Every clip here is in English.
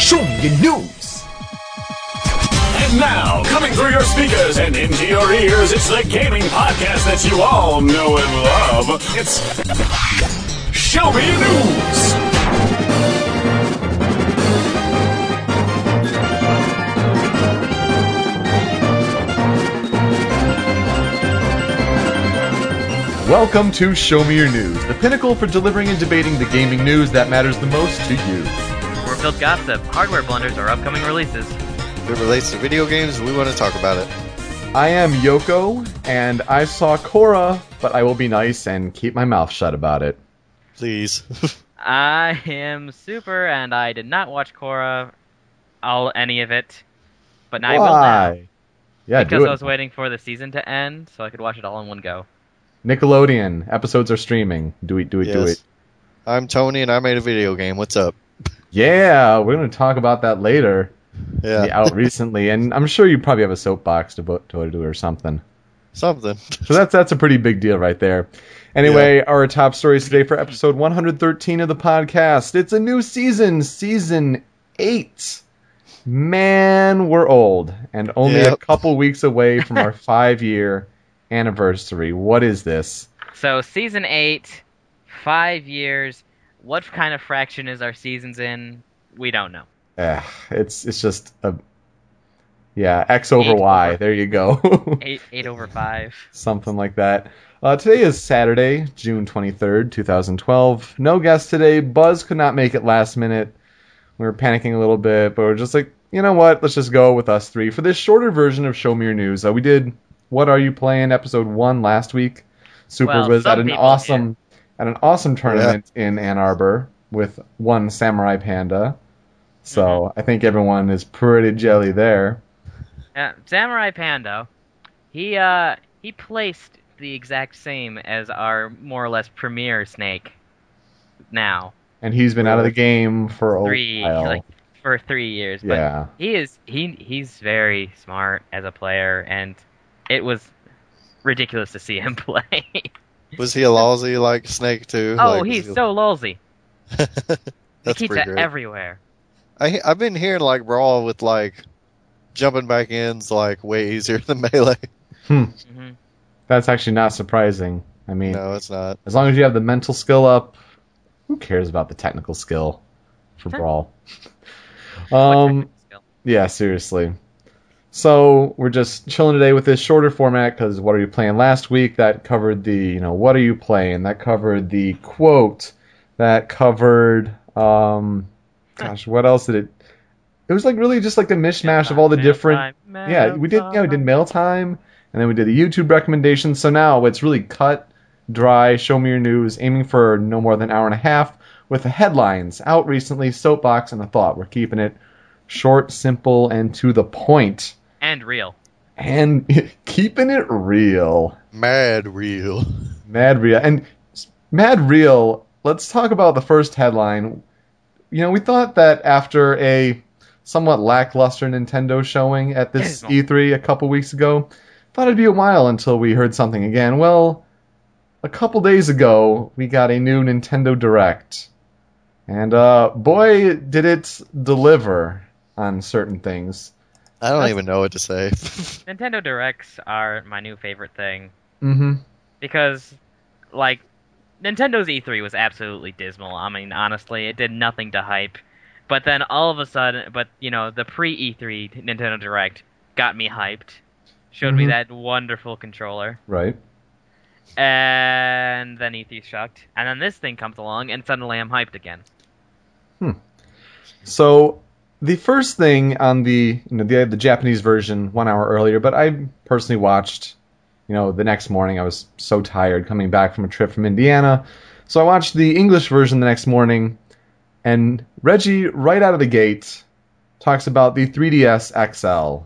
Show me your news. And now, coming through your speakers and into your ears, it's the gaming podcast that you all know and love. It's Show Me Your News. Welcome to Show Me Your News, the pinnacle for delivering and debating the gaming news that matters the most to you. We're filled gossip, hardware blunders, or upcoming releases. If it relates to video games, we want to talk about it. I am Yoko, and I saw Korra, but I will be nice and keep my mouth shut about it. Please. I am Super, and I did not watch Korra, all any of it, but now I will now. Why? Yeah, Because do I was waiting for the season to end so I could watch it all in one go. Nickelodeon episodes are streaming. Do it, do it, do it. I'm Tony, and I made a video game. What's up? Yeah, we're going to talk about that later. Yeah, Be out recently, and I'm sure you probably have a soapbox to vote to it or something. something. So that's that's a pretty big deal right there. Anyway, our top stories today for episode 113 of the podcast. It's a new season, season eight. Man, we're old, and only a couple weeks away from our five-year anniversary. What is this? So, season 8, five years. What kind of fraction is our seasons in? We don't know. Eh, it's it's just a yeah X over Eight Y. over- There you go. 8, eight over 5. something like that. Uh, today is Saturday, June 23rd, 2012. No guest today. Buzz could not make it last minute. We were panicking a little bit, but we're just like, you know what? Let's just go with us three. For this shorter version of Show Me Your News, uh, we did What Are You Playing episode one last week. Super Well, was at an awesome at an awesome tournament in Ann Arbor with one Samurai Panda. So Mm-hmm. I think everyone is pretty jelly there. Uh, Samurai Panda, he uh he placed the exact same as our more or less premier snake. Now And he's been out of the game for a three while. like for three years, but yeah. he is he he's very smart as a player, and it was ridiculous to see him play. Was he a lousy like snake too? oh, Like, was he's he- so lolsy. He keeps it great. everywhere. I I've been hearing like brawl with like jumping back in's like way easier than melee. Hmm. hmm That's actually not surprising. I mean, No, it's not. as long as you have the mental skill up, who cares about the technical skill for Brawl? um, yeah, seriously. So we're just chilling today with this shorter format because what are you playing last week? That covered the, you know, what are you playing? That covered the quote. That covered, um, gosh, what else did it? It was like really just like a mishmash of all the different yeah, we did. Yeah, we did mail time, and then we did the YouTube recommendations. So now it's really cut, dry. Show me your news, aiming for no more than an hour and a half, with the headlines out recently, soapbox, and a thought. We're keeping it short, simple, and to the point, and real. and keeping it real, Mad real. mad real, and mad real. Let's talk about the first headline. You know, we thought that after a somewhat lackluster Nintendo showing at this E3 a couple weeks ago, thought it'd be a while until we heard something again. Well, a couple days ago, we got a new Nintendo Direct. And uh, boy, did it deliver on certain things. I don't That's- even know what to say. Nintendo Directs are my new favorite thing Mm-hmm. because, like, Nintendo's E3 was absolutely dismal. I mean, honestly, it did nothing to hype. But then all of a sudden, but you know, the pre E3 Nintendo Direct got me hyped. Showed me Mhm. that wonderful controller, Right. and then E3 sucked, and then this thing comes along, and suddenly I'm hyped again. Hmm. So the first thing on the you know the the Japanese version one hour earlier, but I personally watched you know the next morning. I was so tired coming back from a trip from Indiana, so I watched the English version the next morning, and Reggie right out of the gate talks about the 3DS XL,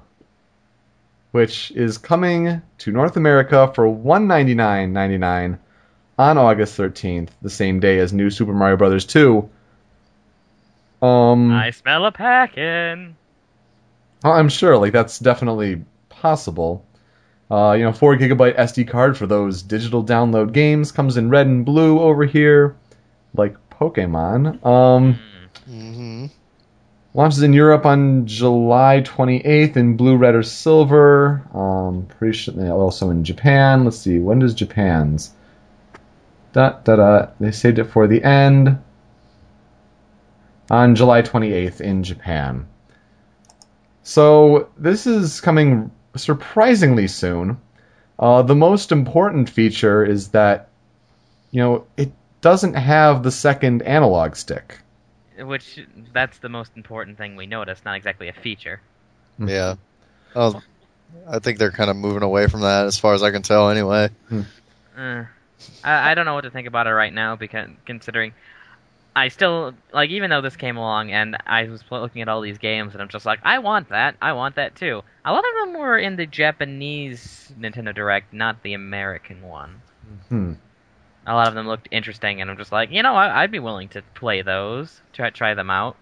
which is coming to North America for $199.99 on August 13th, the same day as New Super Mario Bros. 2. Um, I smell a packin'. Oh, I'm sure, like that's definitely possible. Uh, you know, four gigabyte SD card for those digital download games comes in red and blue over here, like Pokemon. Um, hmm Launches in Europe on July 28th in blue, red, or silver. Um, pretty sure also in Japan. Let's see, when does Japan's? Da da da. They saved it for the end on July 28th in Japan. So this is coming surprisingly soon. Uh, the most important feature is that, you know, it doesn't have the second analog stick. Which that's the most important thing we noticed, not exactly a feature. Yeah. Oh, I think they're kind of moving away from that, as far as I can tell. Anyway. Uh, I, I don't know what to think about it right now because considering I still like even though this came along and I was looking at all these games and I'm just like I want that I want that too. A lot of them were in the Japanese Nintendo Direct, not the American one. Hmm. A lot of them looked interesting and I'm just like you know I, I'd be willing to play those try try them out.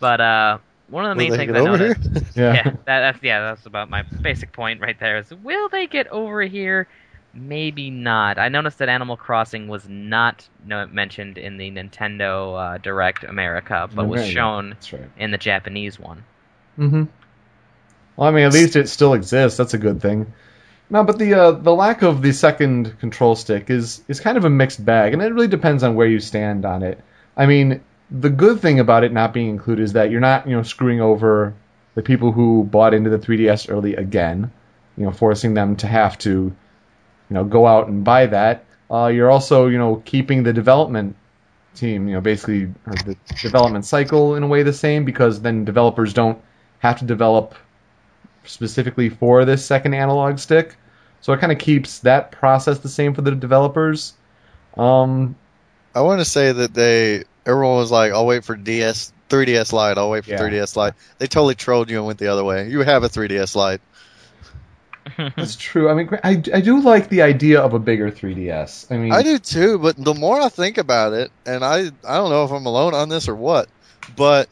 But uh, one of the main Will they things I noticed? Yeah. yeah, that, that's yeah, that's about my basic point right there. Is will they get over here? Maybe not. I noticed that Animal Crossing was not mentioned in the Nintendo uh, Direct America, but was shown right. in the Japanese one. Mm-hmm. Well, I mean, at least it still exists. That's a good thing. No, but the uh, the lack of the second control stick is is kind of a mixed bag, and it really depends on where you stand on it. I mean, the good thing about it not being included is that you're not you know screwing over the people who bought into the 3DS early again, you know, forcing them to have to you know go out and buy that. Uh, you're also you know keeping the development team you know basically the development cycle in a way the same because then developers don't have to develop specifically for this second analog stick. So it kind of keeps that process the same for the developers. Um, I want to say that they everyone was like, "I'll wait for DS 3DS Lite. I'll wait for Yeah. 3DS Lite." They totally trolled you and went the other way. You have a 3DS Lite. That's true. I mean, I, I do like the idea of a bigger 3DS. I mean, I do too, but the more I think about it, and I I don't know if I'm alone on this or what, but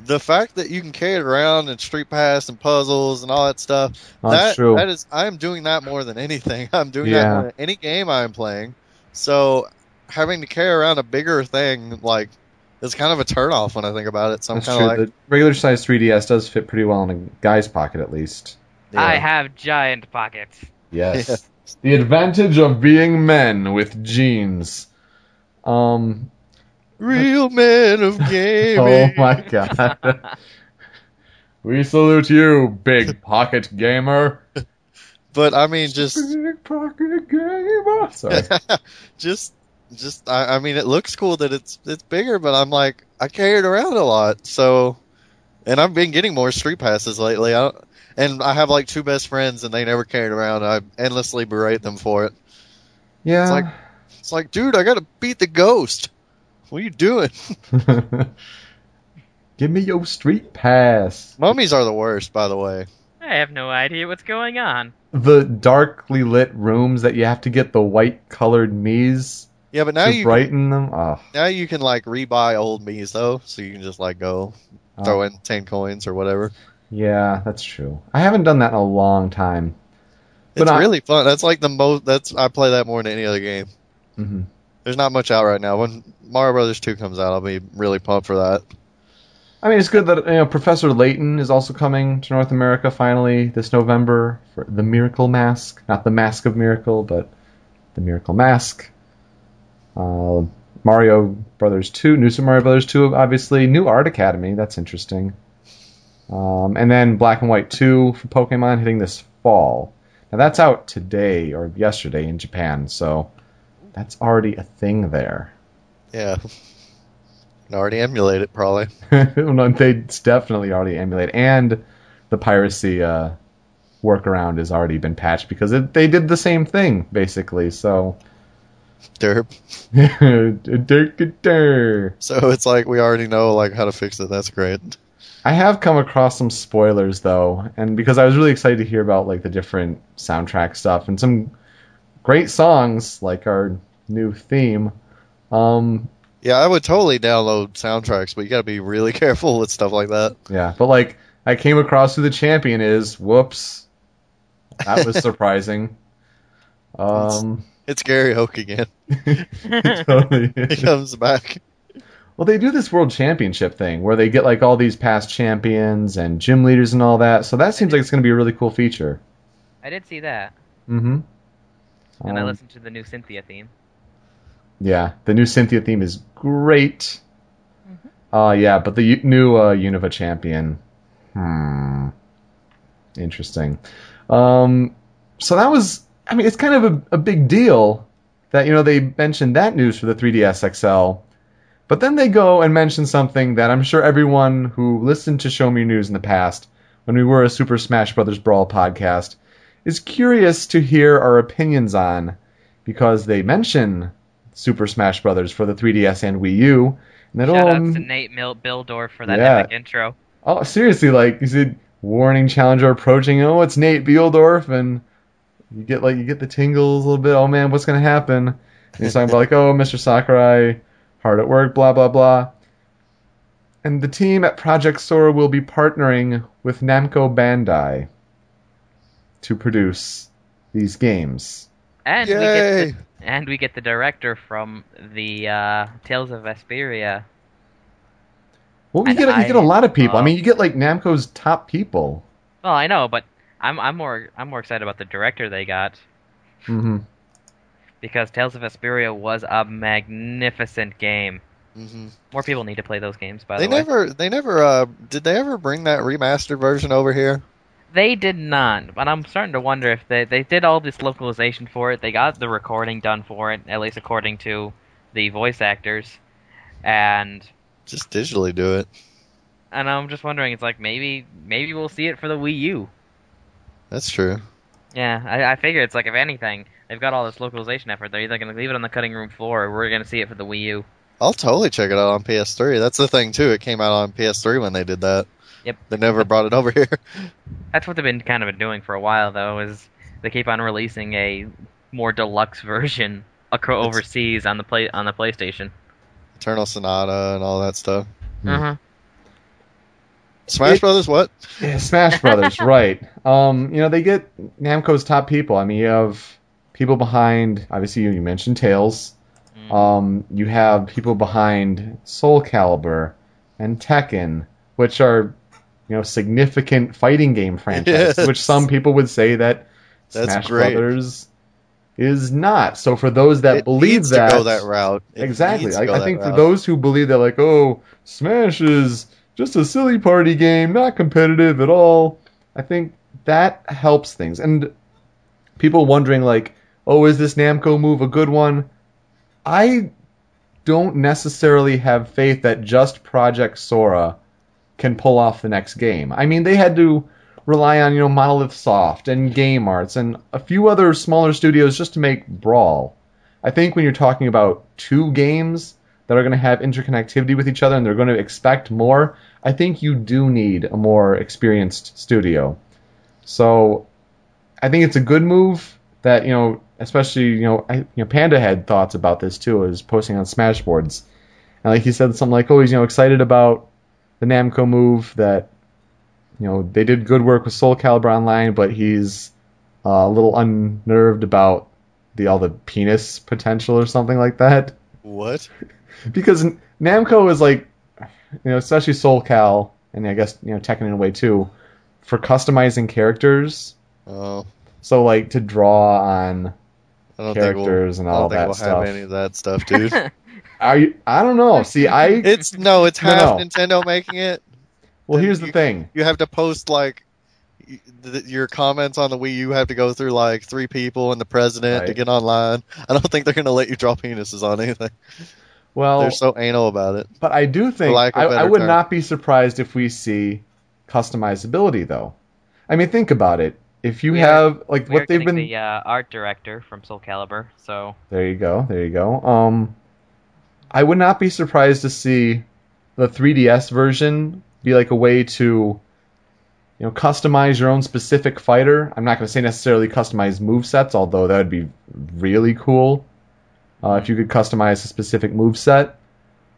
the fact that you can carry it around and Street Pass and puzzles and all that stuff, that's that true. that is I'm doing that more than anything. I'm doing Yeah. that more than any game I'm playing. So having to carry around a bigger thing like is kind of a turnoff when I think about it. So I'm kind of like, the regular size 3DS does fit pretty well in a guy's pocket, at least. Yeah. I have giant pockets. Yes. The advantage of being men with jeans. Um, real men of gaming. oh my god. we salute you, big pocket gamer. But I mean, just Big pocket gamer. Sorry. just just I, I mean it looks cool that it's it's bigger but i'm like i carry it around a lot so and i've been getting more street passes lately I don't, and i have like two best friends and they never carry it around i endlessly berate them for it Yeah. It's like- it's like dude i gotta beat the ghost what are you doing Give me your street pass. mummies are the worst by the way I have no idea what's going on. The darkly lit rooms that you have to get the white colored Mii's yeah but now to you brighten them. Oh, now you can like rebuy old Mii's though so you can just like go oh. throw in 10 coins or whatever Yeah, that's true. I haven't done that in a long time. But it's I- really fun that's like the most that's i play that more than any other game hmm There's not much out right now. When Mario Brothers 2 comes out, I'll be really pumped for that. I mean, it's good that you know Professor Layton is also coming to North America finally this November for the Miracle Mask, not the Mask of Miracle, but the Miracle Mask. Uh, Mario Brothers 2, New Super Mario Brothers 2, obviously. New Art Academy, that's interesting. Um, and then Black and White 2 for Pokemon hitting this fall. Now that's out today or yesterday in Japan, so that's already a thing there. Yeah. Can already emulate it, probably. no, they definitely already emulate, and the piracy uh, workaround has already been patched because it, they did the same thing basically. So, Derp. I So it's like we already know like how to fix it. That's great. Have come across some spoilers though, and because I was really excited to hear about like the different soundtrack stuff and some great songs like our new theme. Um, Yeah, I would totally download soundtracks, but you got to be really careful with stuff like that. yeah, but like I came across who the champion is. Whoops, that was surprising. Um. It's Gary Oak again. totally. He comes back. Well, they do this world championship thing where they get like all these past champions and gym leaders and all that. So that seems like it's going to be a really cool feature. I did see that, Mm-hmm. and I Um, listened to the new Cynthia theme. Yeah, the new Cynthia theme is great. Mhm. Uh, yeah, but the u- new uh, Unova champion, hmm, interesting. Um, so that was, I mean, it's kind of a, a big deal that you know they mentioned that news for the 3DS XL, but then they go and mention something that I'm sure everyone who listened to Show Me News in the past, when we were a Super Smash Bros. Brawl podcast, is curious to hear our opinions on, because they mention Super Smash Brothers for the 3DS and Wii U. And that, Shout out to Nate Mil- Bihldorff for that Yeah. epic intro. oh, seriously, like you said, warning challenger approaching. Oh, it's Nate Bihldorff, and you get like you get the tingles a little bit. Oh man, what's gonna happen? And he's talking about like, oh, Mr. Sakurai, hard at work, blah blah blah. And the team at Project Sora will be partnering with Namco Bandai to produce these games. And we get the, and we get the director from the uh, Tales of Vesperia. Well, we And get you get a I lot of people. I mean, you get like Namco's top people. Well, I know, but I'm I'm more I'm more excited about the director they got hmm because Tales of Vesperia was a magnificent game. hmm More people need to play those games. By They the way, they never, they never, uh, did they ever bring that remastered version over here? they did not. But I'm starting to wonder if they they did all this localization for it. They got the recording done for it, at least according to the voice actors, and Just digitally do it. and I'm just wondering, it's like maybe maybe we'll see it for the Wii U. That's true. Yeah, I, I figure it's like if anything, they've got all this localization effort. They're either going to leave it on the cutting room floor, or we're going to see it for the Wii U. I'll totally check it out on PS3. That's the thing too. It came out on PS3 when they did that. Yep. They never brought it over here. That's what they've been kind of been doing for a while, though. Is they keep on releasing a more deluxe version acro- It's- overseas on the play on the PlayStation. Eternal Sonata and all that stuff. Hmm. Uh-huh. Smash It- Brothers, what? Yeah, Smash Brothers, right? Um, you know, they get Namco's top people. I mean, you have people behind. Obviously, you, mentioned Tales. Mm. Um, you have people behind Soul Calibur and Tekken, which are you know significant fighting game franchises. Yes. Which some people would say that That's Smash great. Brothers is not. So for those that it believe that, to go that route. It exactly. I, to go I that think for route. those who believe that, like, oh, Smash is just a silly party game, not competitive at all, I think that helps things. And people wondering, like, oh, is this Namco move a good one? I don't necessarily have faith that just Project Sora can pull off the next game. I mean, they had to rely on, you know, Monolith Soft and Game Arts and a few other smaller studios just to make Brawl. I think when you're talking about two games that are going to have interconnectivity with each other and they're going to expect more, I think you do need a more experienced studio. So I think it's a good move that, you know, especially, you know, I, you know Panda had thoughts about this too, is posting on Smashboards. And like he said something like, oh, he's, you know, excited about the Namco move that, you know, they did good work with Soul Calibur Online, but he's uh, a little unnerved about the all the penis potential or something like that. What? Because Namco is like, you know, especially Soul Cal, and I guess you know Tekken in a way too, for customizing characters. Oh, So like to draw on Characters think and we'll, all I don't think that we'll stuff. have any of that stuff, dude. I I don't know. See, I it's no, it's half no. Nintendo making it. well here's the you- thing. You have to post like th- your comments on the Wii U have to go through like three people and the president to get online. I don't think they're gonna let you draw penises on anything. Well, They're so anal about it. But I do think lack of I, a I would term. not be surprised if we see customizability though. I mean, think about it. If you We have like what they've been the uh, art director from Soul Calibur, so There you go. There you go. Um, I would not be surprised to see the 3DS version be like a way to, you know, customize your own specific fighter. I'm not going to say necessarily customize move sets, although that would be really cool uh, if you could customize a specific move set.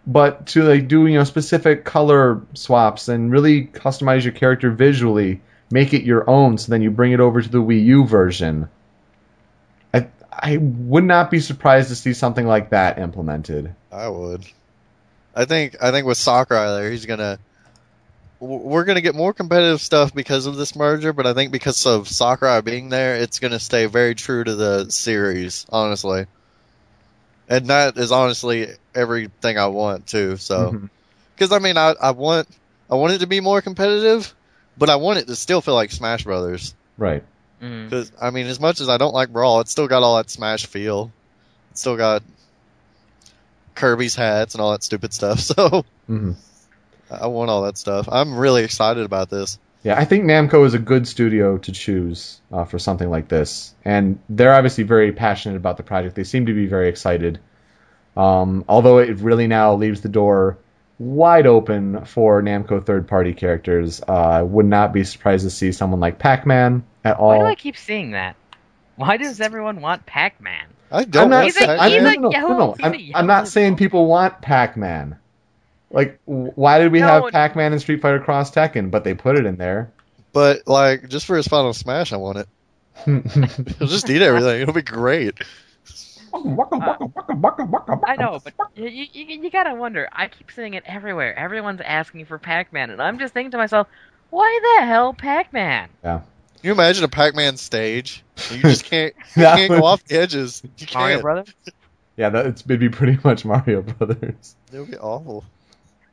But to like do you know specific color swaps and really customize your character visually, make it your own, so then you bring it over to the Wii U version. I I would not be surprised to see something like that implemented. I would. I think I think with Sakurai there, he's gonna. We're gonna get more competitive stuff because of this merger, but I think because of Sakurai being there, it's gonna stay very true to the series, honestly. And that is honestly everything I want too. So, Mhm. because I mean, I I want I want it to be more competitive, but I want it to still feel like Smash Brothers. Right. Mm. Because I mean, as much as I don't like Brawl, it's still got all that Smash feel. It's still got Kirby's hats and all that stupid stuff. So hmm I want all that stuff. I'm really excited about this. Yeah, I think Namco is a good studio to choose uh, for something like this, and they're obviously very passionate about the project. They seem to be very excited. Um, although it really now leaves the door wide open for Namco third-party characters. Uh, I would not be surprised to see someone like Pac-Man at all. Why do I keep seeing that? Why does everyone want Pac-Man? I don't I'm not, He's a- he's I'm, no, no, no, yellow- no, I'm, a I'm not saying people want Pac-Man. Like, why did we No, have Pac-Man in Street Fighter Cross Tekken? But they put it in there. but like just for his final Smash, I want it. He'll just eat everything. It'll be great. I know, but you, you, you gotta wonder. I keep seeing it everywhere. Everyone's asking for Pac-Man, and I'm just thinking to myself, why the hell Pac-Man? Yeah. Can you imagine a Pac-Man stage? You just can't. You can't would- go off the edges. You Mario can't. Brothers? Yeah, that, it's, it'd be pretty much Mario Brothers. It'll be awful.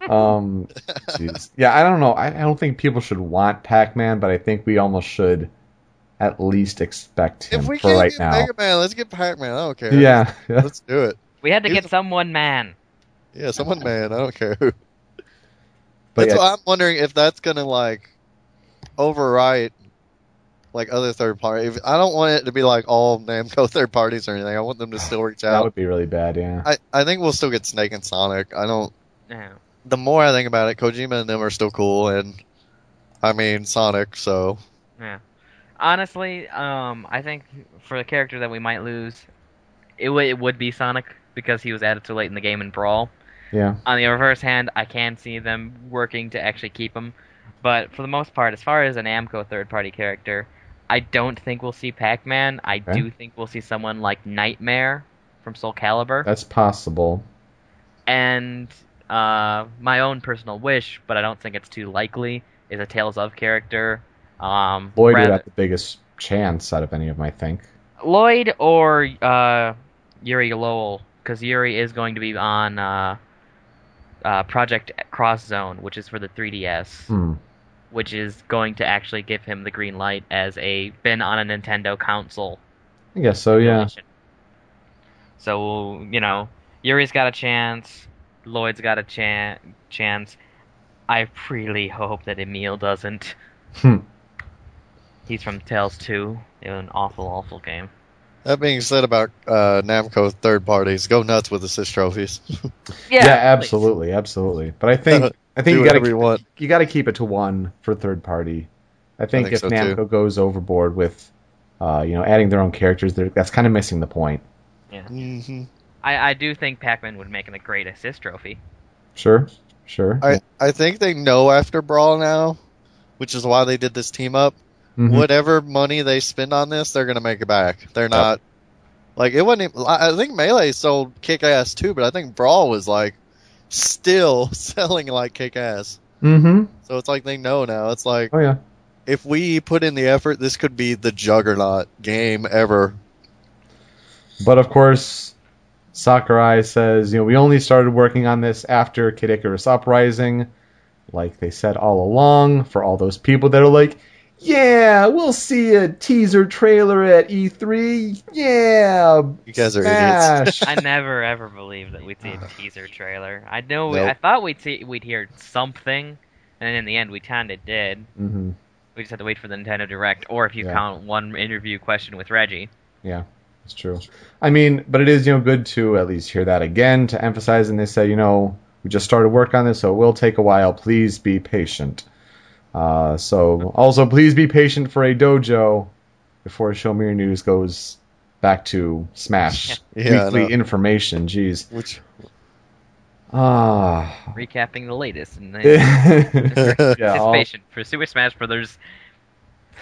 Um, yeah, I don't know. I, I don't think people should want Pac-Man, but I think we almost should at least expect him If we for can't right get now. Mega Man, let's get Pac-Man. I don't care. Yeah, yeah. Let's do it. We had to He's- get someone man. Yeah, someone man. I don't care who. But That's yeah, why I'm wondering if that's gonna like overwrite like other third party. If, I don't want it to be like all Namco third parties or anything. I want them to still reach out. that would be really bad. Yeah. I, I think we'll still get Snake and Sonic. I don't. Yeah. The more I think about it, Kojima and them are still cool, and I mean Sonic. So Yeah. Honestly, um, I think for the character that we might lose, it, w- it would be Sonic because he was added too late in the game in Brawl. Yeah. On the reverse hand, I can see them working to actually keep him. But for the most part, as far as a Namco third party character, I don't think we'll see Pac Man. I Okay. do think we'll see someone like Nightmare from Soul Calibur. That's possible. and uh, my own personal wish, but I don't think it's too likely, is a Tales of character. Um, Lloyd would have the biggest chance out of any of them, I think. Lloyd or uh, Yuri Lowell, because Yuri is going to be on uh, uh, Project Cross Zone, which is for the 3DS, Hmm. which is going to actually give him the green light as a been on a Nintendo console. I guess so. Yeah. So you know, Yuri's got a chance. Lloyd's got a chan- chance. I really hope that Emil doesn't. He's from Tales 2. It was an awful, awful game. that being said about uh, Namco third parties, go nuts with assist trophies. Yeah, please. absolutely, absolutely. But I think I think you got whatever you to want. you got to keep it to one for third party. I think, think if so, too. Namco goes overboard with, uh, you know, adding their own characters, that's kind of missing the point. hmm I, I do think Pac-Man would make a great assist trophy. Sure, sure. I I think they know after Brawl now, which is why they did this team up. Mhm. Whatever money they spend on this, they're gonna make it back. They're not like it wasn't. even- I I think Melee sold kick ass too, but I think Brawl was like still selling like kick ass. Mm-hmm. So it's like they know now. It's like Oh yeah. if we put in the effort, this could be the juggernaut game ever. But of course, Sakurai says, you know, we only started working on this after Kid Icarus Uprising, like they said all along. For all those people that are like, yeah, we'll see a teaser trailer at E3. Yeah, You guys are idiots. I never ever believed that we'd see a teaser trailer. I know Nope. I thought we'd see we'd hear something, and in the end we kind of did. hmm We just had to wait for the Nintendo Direct, or if you Yeah. count one interview question with Reggie. Yeah, it's true. I mean, but it is you know good to at least hear that again to emphasize. And they say, you know, we just started work on this, so it will take a while. Please be patient. Uh, so also please be patient for a dojo before Show Me Your News goes back to Smash Yeah, weekly know. information. Jeez. Which Ah. Recapping the latest and the yeah, all- anticipation for Super Smash Brothers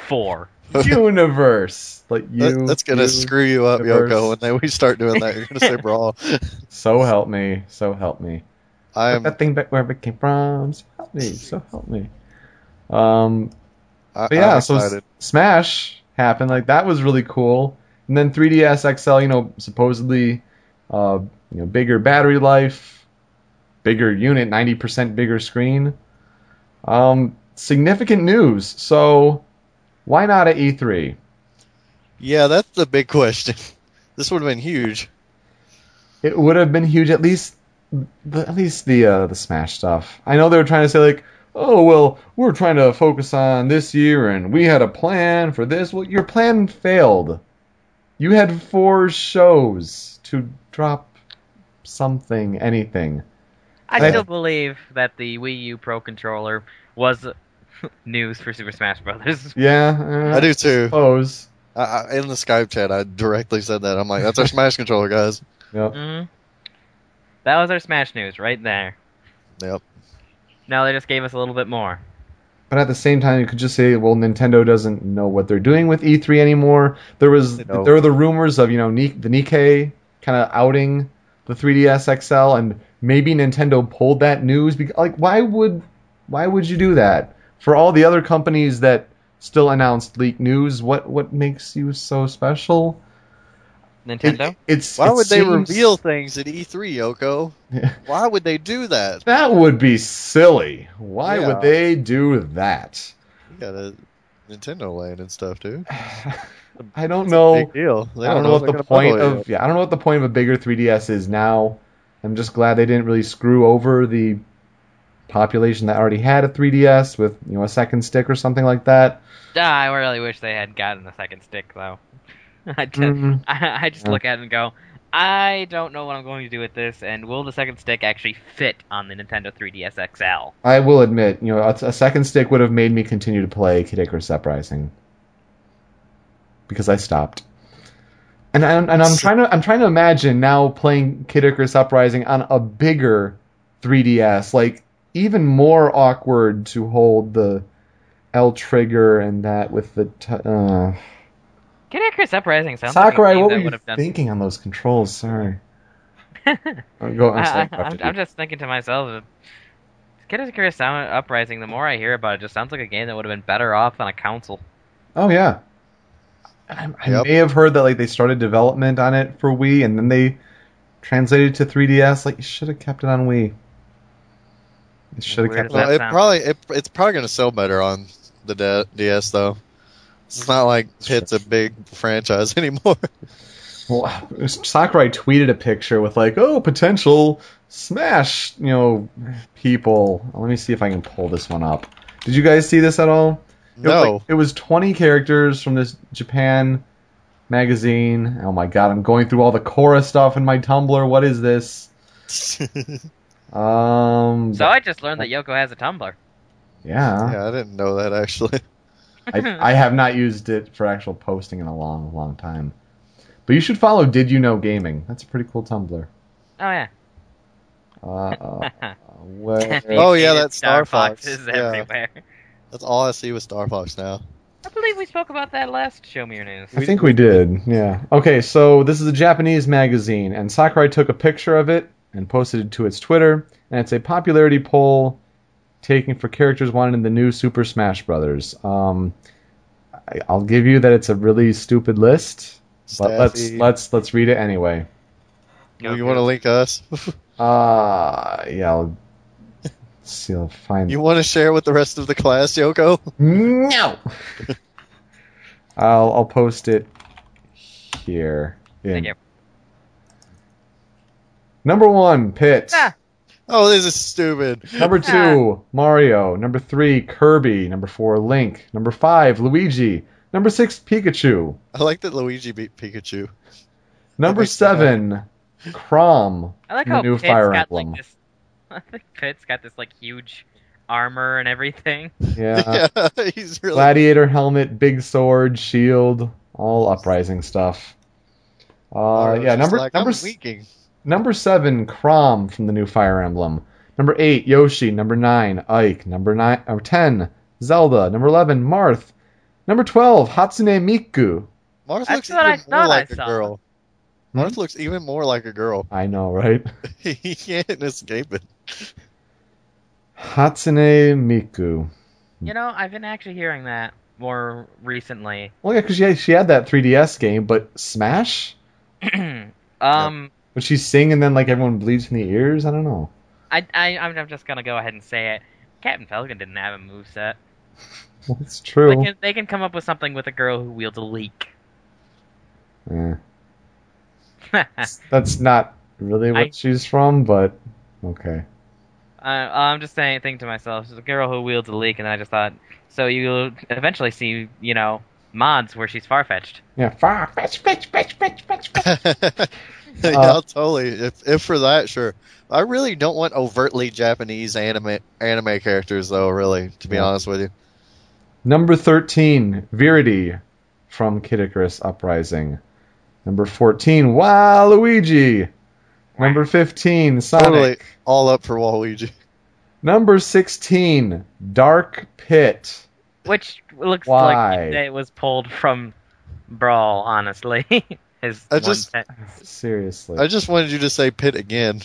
Four. universe. Like you. that- that's gonna you- screw you up. Yoko. When they, we start doing that, you're gonna say Brawl. So help me. So help me. I'm that thing back where it came from. So help me. So help me. Um, I, but yeah, so S- Smash happened. Like that was really cool. And then 3DS XL, you know, supposedly, uh, you know, bigger battery life, bigger unit, 90% bigger screen. Um, significant news. So why not at E E3? Yeah, that's the big question. This would have been huge. It would have been huge. At least, at least the uh, the Smash stuff. I know they were trying to say like, oh well, we're trying to focus on this year, and we had a plan for this. Well, your plan failed. You had four shows to drop something, anything. I I- still believe that the Wii U Pro controller was news for Super Smash Brothers. Yeah, uh, I do too. Suppose. I, I, in the Skype chat, I directly said that. I'm like, that's our Smash controller, guys. Yep. hmm That was our Smash news right there. Yep. Now they just gave us a little bit more. But at the same time, you could just say, well, Nintendo doesn't know what they're doing with E3 anymore. There was They there were the rumors of you know Ni- the Nikkei kind of outing the 3DS XL, and maybe Nintendo pulled that news. Because, like, why would why would you do that? For all the other companies that still announced leak news, what what makes you so special? It- Nintendo? it's Why it would they reveal things at E3, Yoko? Why would they do that? That would be silly. Why Yeah. would they do that? You got a Nintendo land and stuff, dude. I don't know. Big deal. They I don't know if what the point bundle it of yeah, I don't know what the point of a bigger 3DS is now. I'm just glad they didn't really screw over the population that already had a 3DS with you know a second stick or something like that. Ah, I really wish they had gotten a second stick though. I, just, Mhm. I, I just Yeah. look at it and go, I don't know what I'm going to do with this, and will the second stick actually fit on the Nintendo 3DS XL? I will admit, you know, a, a second stick would have made me continue to play Kid Icarus Uprising because I stopped. And I'm, and I'm trying to I'm trying to imagine now playing Kid Icarus Uprising on a bigger 3DS, like even more awkward to hold the L trigger and that with the t- uh. Kid Icarus Uprising sounds Sakurai. like a game What that were you would have done. thinking on those controls? Sorry. I'm go- I'm sorry, I, I'm. I'm just thinking to myself, uh, Kid Icarus Sound- Uprising. The more I hear about it, it just sounds like a game that would have been better off on a console. Oh yeah. I, I Yep. may have heard that like they started development on it for Wii and then they translated to 3DS. Like you should have kept it on Wii. You should have kept it. that Well, it probably it, it's probably going to sell better on the DS though. It's not like Pit's a big franchise anymore. Well, Sakurai tweeted a picture with like, oh, potential Smash, you know, people. Let me see if I can pull this one up. Did you guys see this at all? It was, no, like- it was 20 characters from this Japan magazine. Oh my god, I'm going through all the Korra stuff in my Tumblr. What is this? Um, So I just learned that Yoko has a Tumblr. yeah, yeah, I didn't know that actually. I, I have not used it for actual posting in a long, long time. But you should follow Did You Know Gaming. That's a pretty cool Tumblr. Oh yeah. Uh, uh, where, Oh, yeah, Animated that's Star Fox. Foxes Yeah. everywhere. That's all I see with Star Fox now. I believe we spoke about that last Show Me Your News. I think we did. Yeah. Okay, so this is a Japanese magazine, and Sakurai took a picture of it and posted it to its Twitter, and it's a popularity poll taken for characters wanted in the new Super Smash Brothers. Um, I, I'll give you that it's a really stupid list, but let's let's let's read it anyway. You, want to link us? Uh yeah. I'll, see, I'll find. you want to share with the rest of the class, Yoko? No. I'll I'll post it here. in- Thank you. Number one, Pit. Ah. Oh, this is stupid. Number two, Mario. Number three, Kirby. Number four, Link. Number five, Luigi. Number six, Pikachu. I like that Luigi beat Pikachu. Number makes me happy. seven, Chrom. I like how the new Pit's Fire got Emblem. like this. I think Pit's got this like huge armor and everything. Yeah. yeah, he's really. Gladiator helmet, big sword, shield, all uprising stuff. Uh, yeah, number like, number I'm s- leaking. Number seven, Chrom from the new Fire Emblem. Number eight, Yoshi. Number nine, Ike. Number nine, or ten, Zelda. Number eleven, Marth. Number twelve, Hatsune Miku. Marth That's looks what I even more thought like a saw. girl. Marth looks even more like a girl. I know, right? he can't escape it. Hatsune Miku. You know, I've been actually hearing that more recently. Well, yeah, because she had, she had that 3DS game, but Smash, um, when she's singing, and then like everyone bleeds in the ears. I don't know. I, I I'm I'm just gonna go ahead and say it. Captain Falcon didn't have a moveset. Well, it's true. They can they can come up with something with a girl who wields a leak. Eh, that's not really what I- she's from, but okay. Uh, I'm just saying, thinking to myself, she's a girl who wields a leak, and then I just thought, so you'll eventually see, you know, mods where she's far fetched. Yeah, far fetch, fetch, fetch, fetch, fetch, fetch. yeah, Uh, totally. If if for that, sure. I really don't want overtly Japanese anime anime characters, though. Really, to be Yeah. honest with you. Number 13, Viridi from Kid Icarus Uprising. Number 14, Waluigi. Number 15, Sonic. Totally all up for Waluigi. Number 16, Dark Pit. Which looks Why? like it was pulled from Brawl, honestly. His I one just- te- Seriously. I just wanted you to say Pit again,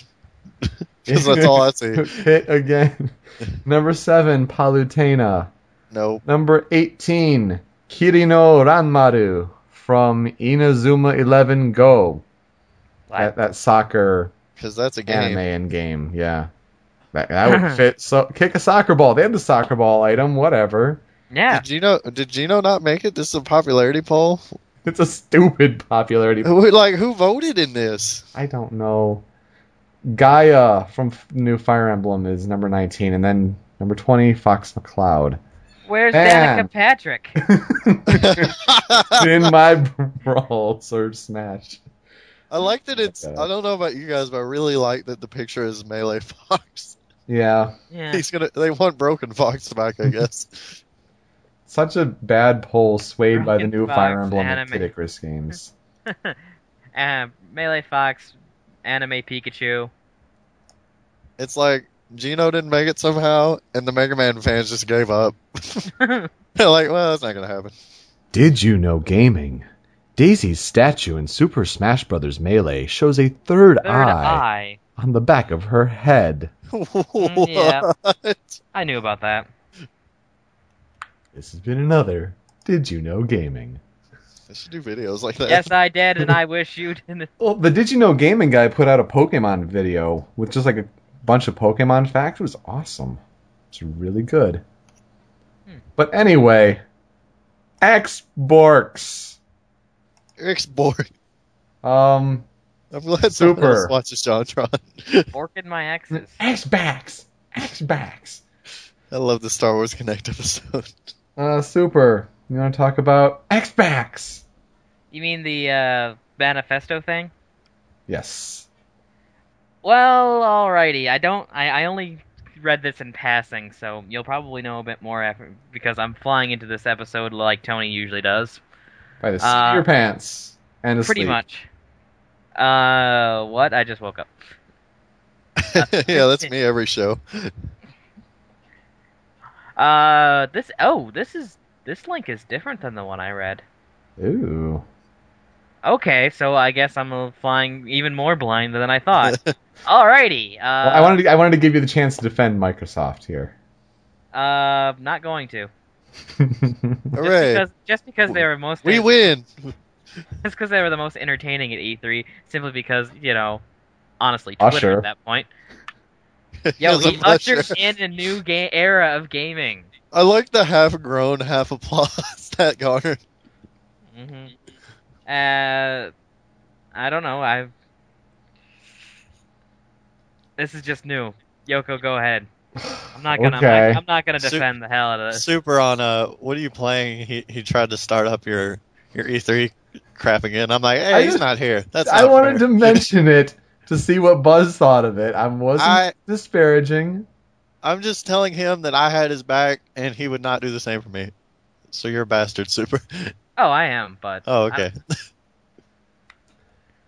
because that's all I see. Pit again. Number 7, Palutena. No, Number 18, Kirino Ranmaru from Inazuma 11 Go. That, that soccer because that's a game. anime and game, yeah. That, that would fit. So kick a soccer ball. They had the soccer ball item. Whatever. yeah. Did Geno did Geno not make it? This is a popularity poll. It's a stupid popularity. Like who voted in this? I don't know. Gaia from F- New Fire Emblem is number 19, and then number 20, Fox McCloud. Where's Man. Danica Patrick? In my brawl Surge Smash. I like that it's. I don't know about you guys, but I really like that the picture is Melee Fox. Yeah, Yeah. He's gonna. They want Broken Fox back, I guess. Such a bad poll swayed by the new Fox Fire Emblem and anime. Kid Icarus games. uh, Melee Fox, Anime Pikachu. it's like Geno didn't make it somehow, and the Mega Man fans just gave up. They're like, well, that's not gonna happen. Did you know gaming? Daisy's statue in Super Smash Bros. Melee shows a third, Third eye Eye. on the back of her head. Mm, yeah. What? I knew about that. This has been another Did You Know Gaming. I should do videos like that. Yes, I did, and I wish you didn't. Well, the Did You Know Gaming guy put out a Pokemon video with just like a bunch of Pokemon facts. It was awesome. It's really good. Hmm. But anyway, Xborks. Eric's bored. Um, I'm glad someone Super. else watches JonTron. Orchid my exes. Xbox. Xbox. I love the Star Wars Kinect episode. Uh, super. You want to talk about Xbox? You mean the uh, manifesto thing? Yes. Well, alrighty. I don't. I, I only read this in passing, so you'll probably know a bit more after because I'm flying into this episode like Tony usually does. By the seat Uh, of your pants and asleep. Pretty much. Uh, what? I just woke up. yeah, that's me every show. Uh, this. Oh, this is this link is different than the one I read. Ooh. Okay, so I guess I'm uh, flying even more blind than I thought. Alrighty. Uh, Well, I wanted to, I wanted to give you the chance to defend Microsoft here. Uh, not going to. Just Hooray. because, just because they were most. We win. Just because they were the most entertaining at E3, simply because you know, honestly, Twitter Usher. at that point. Yo, As a he ushered in a new ga- era of gaming. I like the half grown, half applause that garnered. hmm Uh, I don't know. I. This is just new. Yoko, go ahead. I'm not gonna. Okay. I'm not gonna Su- defend the hell out of this. Super on uh, what are you playing? He he tried to start up your your E3 crap again. I'm like, hey, I he's just- not here. That's I wanted fair. to mention it to see what Buzz thought of it. I wasn't I- disparaging. I'm just telling him that I had his back, and he would not do the same for me. So you're a bastard, Super. Oh, I am, but Oh, okay.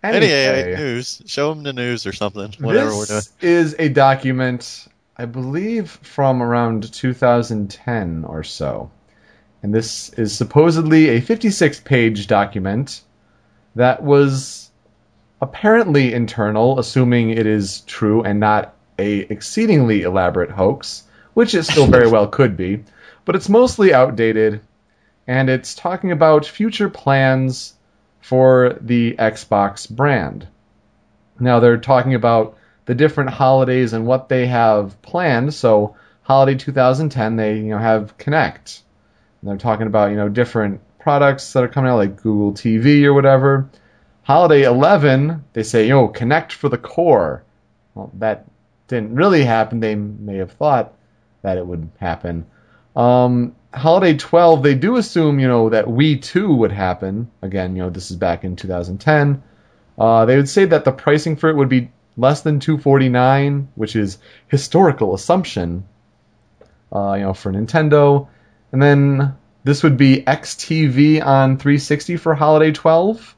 Anyway, Anyway, news. Show him the news or something. Whatever we're doing. this is a document, I believe, from around 2010 or so. And this is supposedly a 56 page document that was apparently internal, assuming it is true and not a exceedingly elaborate hoax, which it still very well could be, but it's mostly outdated, and it's talking about future plans for the Xbox brand. Now they're talking about the different holidays and what they have planned. So holiday 2010, they you know have Kinect. And they're talking about you know different products that are coming out like Google TV or whatever. Holiday 11, they say, you know, Kinect for the core. Well, that didn't really happen. They may have thought that it would happen. Um, Holiday 12, they do assume, you know, that Wii U would happen. Again, you know, this is back in 2010. Uh, they would say that the pricing for it would be less than 249, which is historical assumption, uh, you know, for Nintendo. And then this would be XTV on 360 for Holiday 12.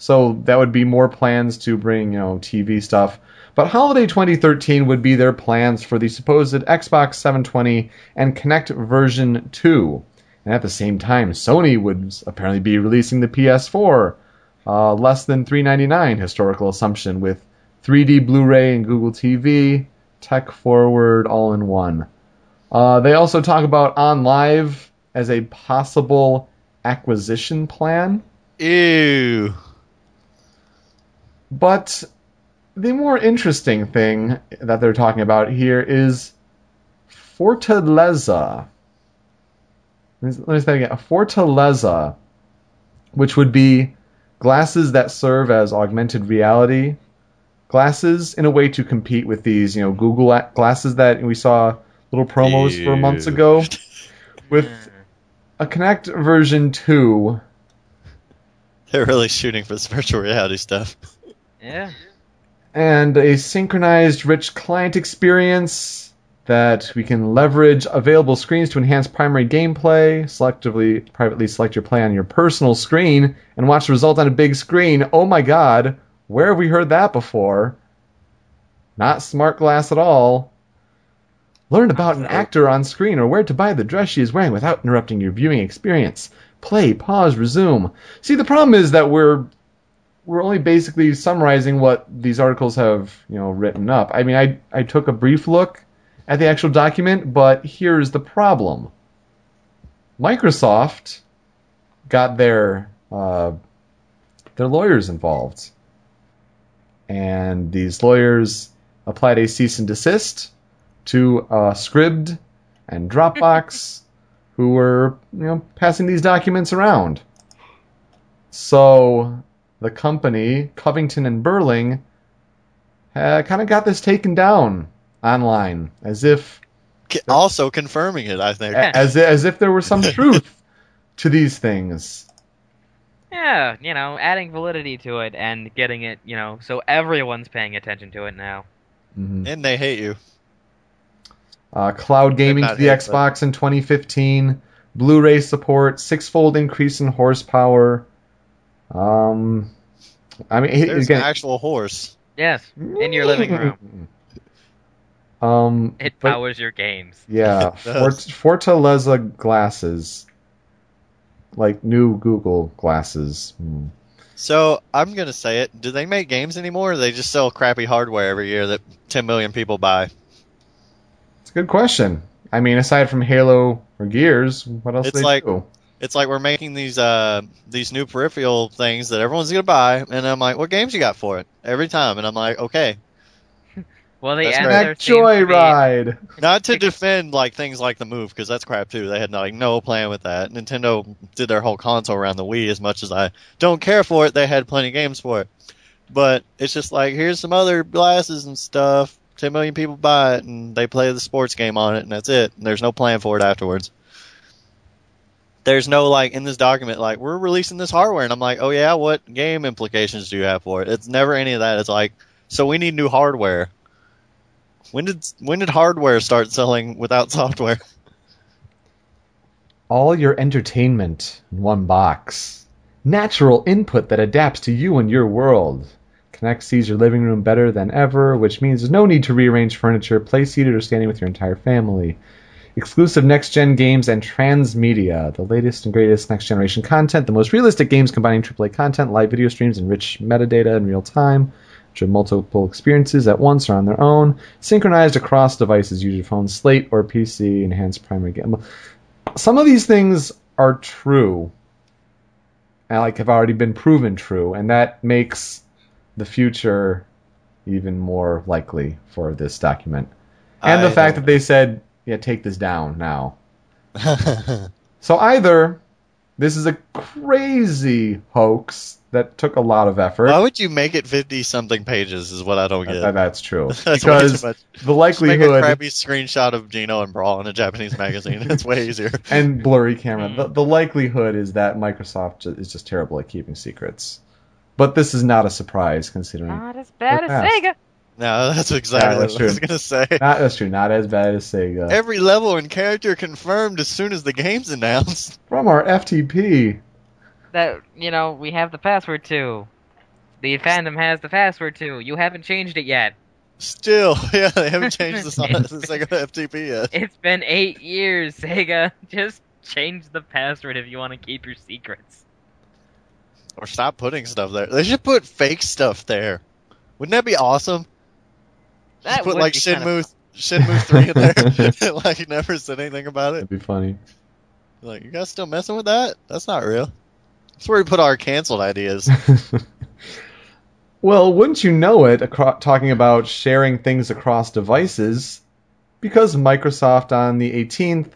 So that would be more plans to bring, you know, TV stuff. But Holiday 2013 would be their plans for the supposed Xbox 720 and Kinect version 2. And at the same time, Sony would apparently be releasing the PS4, uh, less than 399 historical assumption with 3D Blu-ray and Google TV, tech forward, all in one. Uh, they also talk about OnLive as a possible acquisition plan. Ew. But the more interesting thing that they're talking about here is Fortaleza. Let me say again. Fortaleza, which would be glasses that serve as augmented reality glasses in a way to compete with these, you know, Google glasses that we saw little promos Ew. for months ago with a Kinect version 2. They're really shooting for this virtual reality stuff. Yeah. And a synchronized, rich client experience that we can leverage available screens to enhance primary gameplay, selectively, privately select your play on your personal screen, and watch the result on a big screen. Oh my god, where have we heard that before? Not smart glass at all. Learn about an actor on screen or where to buy the dress she is wearing without interrupting your viewing experience. Play, pause, resume. See, the problem is that we're we're only basically summarizing what these articles have, you know, written up. I mean, I I took a brief look at the actual document, but here's the problem. Microsoft got their uh, their lawyers involved, and these lawyers applied a cease and desist to uh, Scribd and Dropbox, who were you know passing these documents around. So the company, Covington and Burling, uh, kind of got this taken down online, as if also confirming it. I think as as if there were some truth to these things. Yeah, you know, adding validity to it and getting it, you know, so everyone's paying attention to it now. Mm-hmm. And they hate you. Uh, cloud gaming to the Xbox in 2015. Blu-ray support, six-fold increase in horsepower. Um, I mean, there's again, an actual horse. Yes, in your living room. Um, it but, powers your games. Yeah, Fort, Fortaleza glasses, like new Google glasses. Hmm. So I'm gonna say it. Do they make games anymore? Or they just sell crappy hardware every year that 10 million people buy? It's a good question. I mean, aside from Halo or Gears, what else? It's like do? It's like we're making these uh these new peripheral things that everyone's gonna buy, and I'm like, what games you got for it? Every time, and I'm like, okay. Well, they added right. Joyride. Not to defend like things like the Move because that's crap too. They had like no plan with that. Nintendo did their whole console around the Wii. As much as I don't care for it, they had plenty of games for it. But it's just like here's some other glasses and stuff. Ten million people buy it, and they play the sports game on it, and that's it. And there's no plan for it afterwards there's no like in this document like we're releasing this hardware and I'm like, "Oh yeah, what game implications do you have for it?" It's never any of that. It's like, "So we need new hardware." When did when did hardware start selling without software? All your entertainment in one box. Natural input that adapts to you and your world. Kinect sees your living room better than ever, which means there's no need to rearrange furniture, play seated or standing with your entire family. Exclusive next gen games, and transmedia. The latest and greatest next generation content, the most realistic games combining AAA content, live video streams, and rich metadata in real time, which have multiple experiences at once or on their own, synchronized across devices, use your phone, slate, or PC, enhanced primary game. Some of these things are true, and like have already been proven true, and that makes the future even more likely for this document. And the I fact that they said, yeah, take this down now. So either this is a crazy hoax that took a lot of effort. Why would you make it fifty something pages? Is what I don't get. That- that's true. That's way because too much. the Just make a crappy screenshot of Geno and Brawl in a Japanese magazine. It's way easier. and blurry camera, Mm. the, the likelihood is that Microsoft is just terrible at keeping secrets. But this is not a surprise considering. Not as bad as Fast. Sega. No, that's exactly that's what I was gonna say. Not that's true. Not as bad as Sega. Every level and character confirmed as soon as the game's announced. From our FTP. That you know we have the password to. The fandom has the password to. You haven't changed it yet. Still, yeah, they haven't changed the, song- the Sega FTP yet. It's been eight years, Sega. Just change the password if you want to keep your secrets. Or stop putting stuff there. They should put fake stuff there. Wouldn't that be awesome? That Just put would like be kinda Shenmue, Shenmue three in there. like you never said anything about it. That'd be funny. Like you guys still messing with that? That's not real. That's where we put our canceled ideas. well, wouldn't you know it, acro- talking about sharing things across devices, because Microsoft on the 18th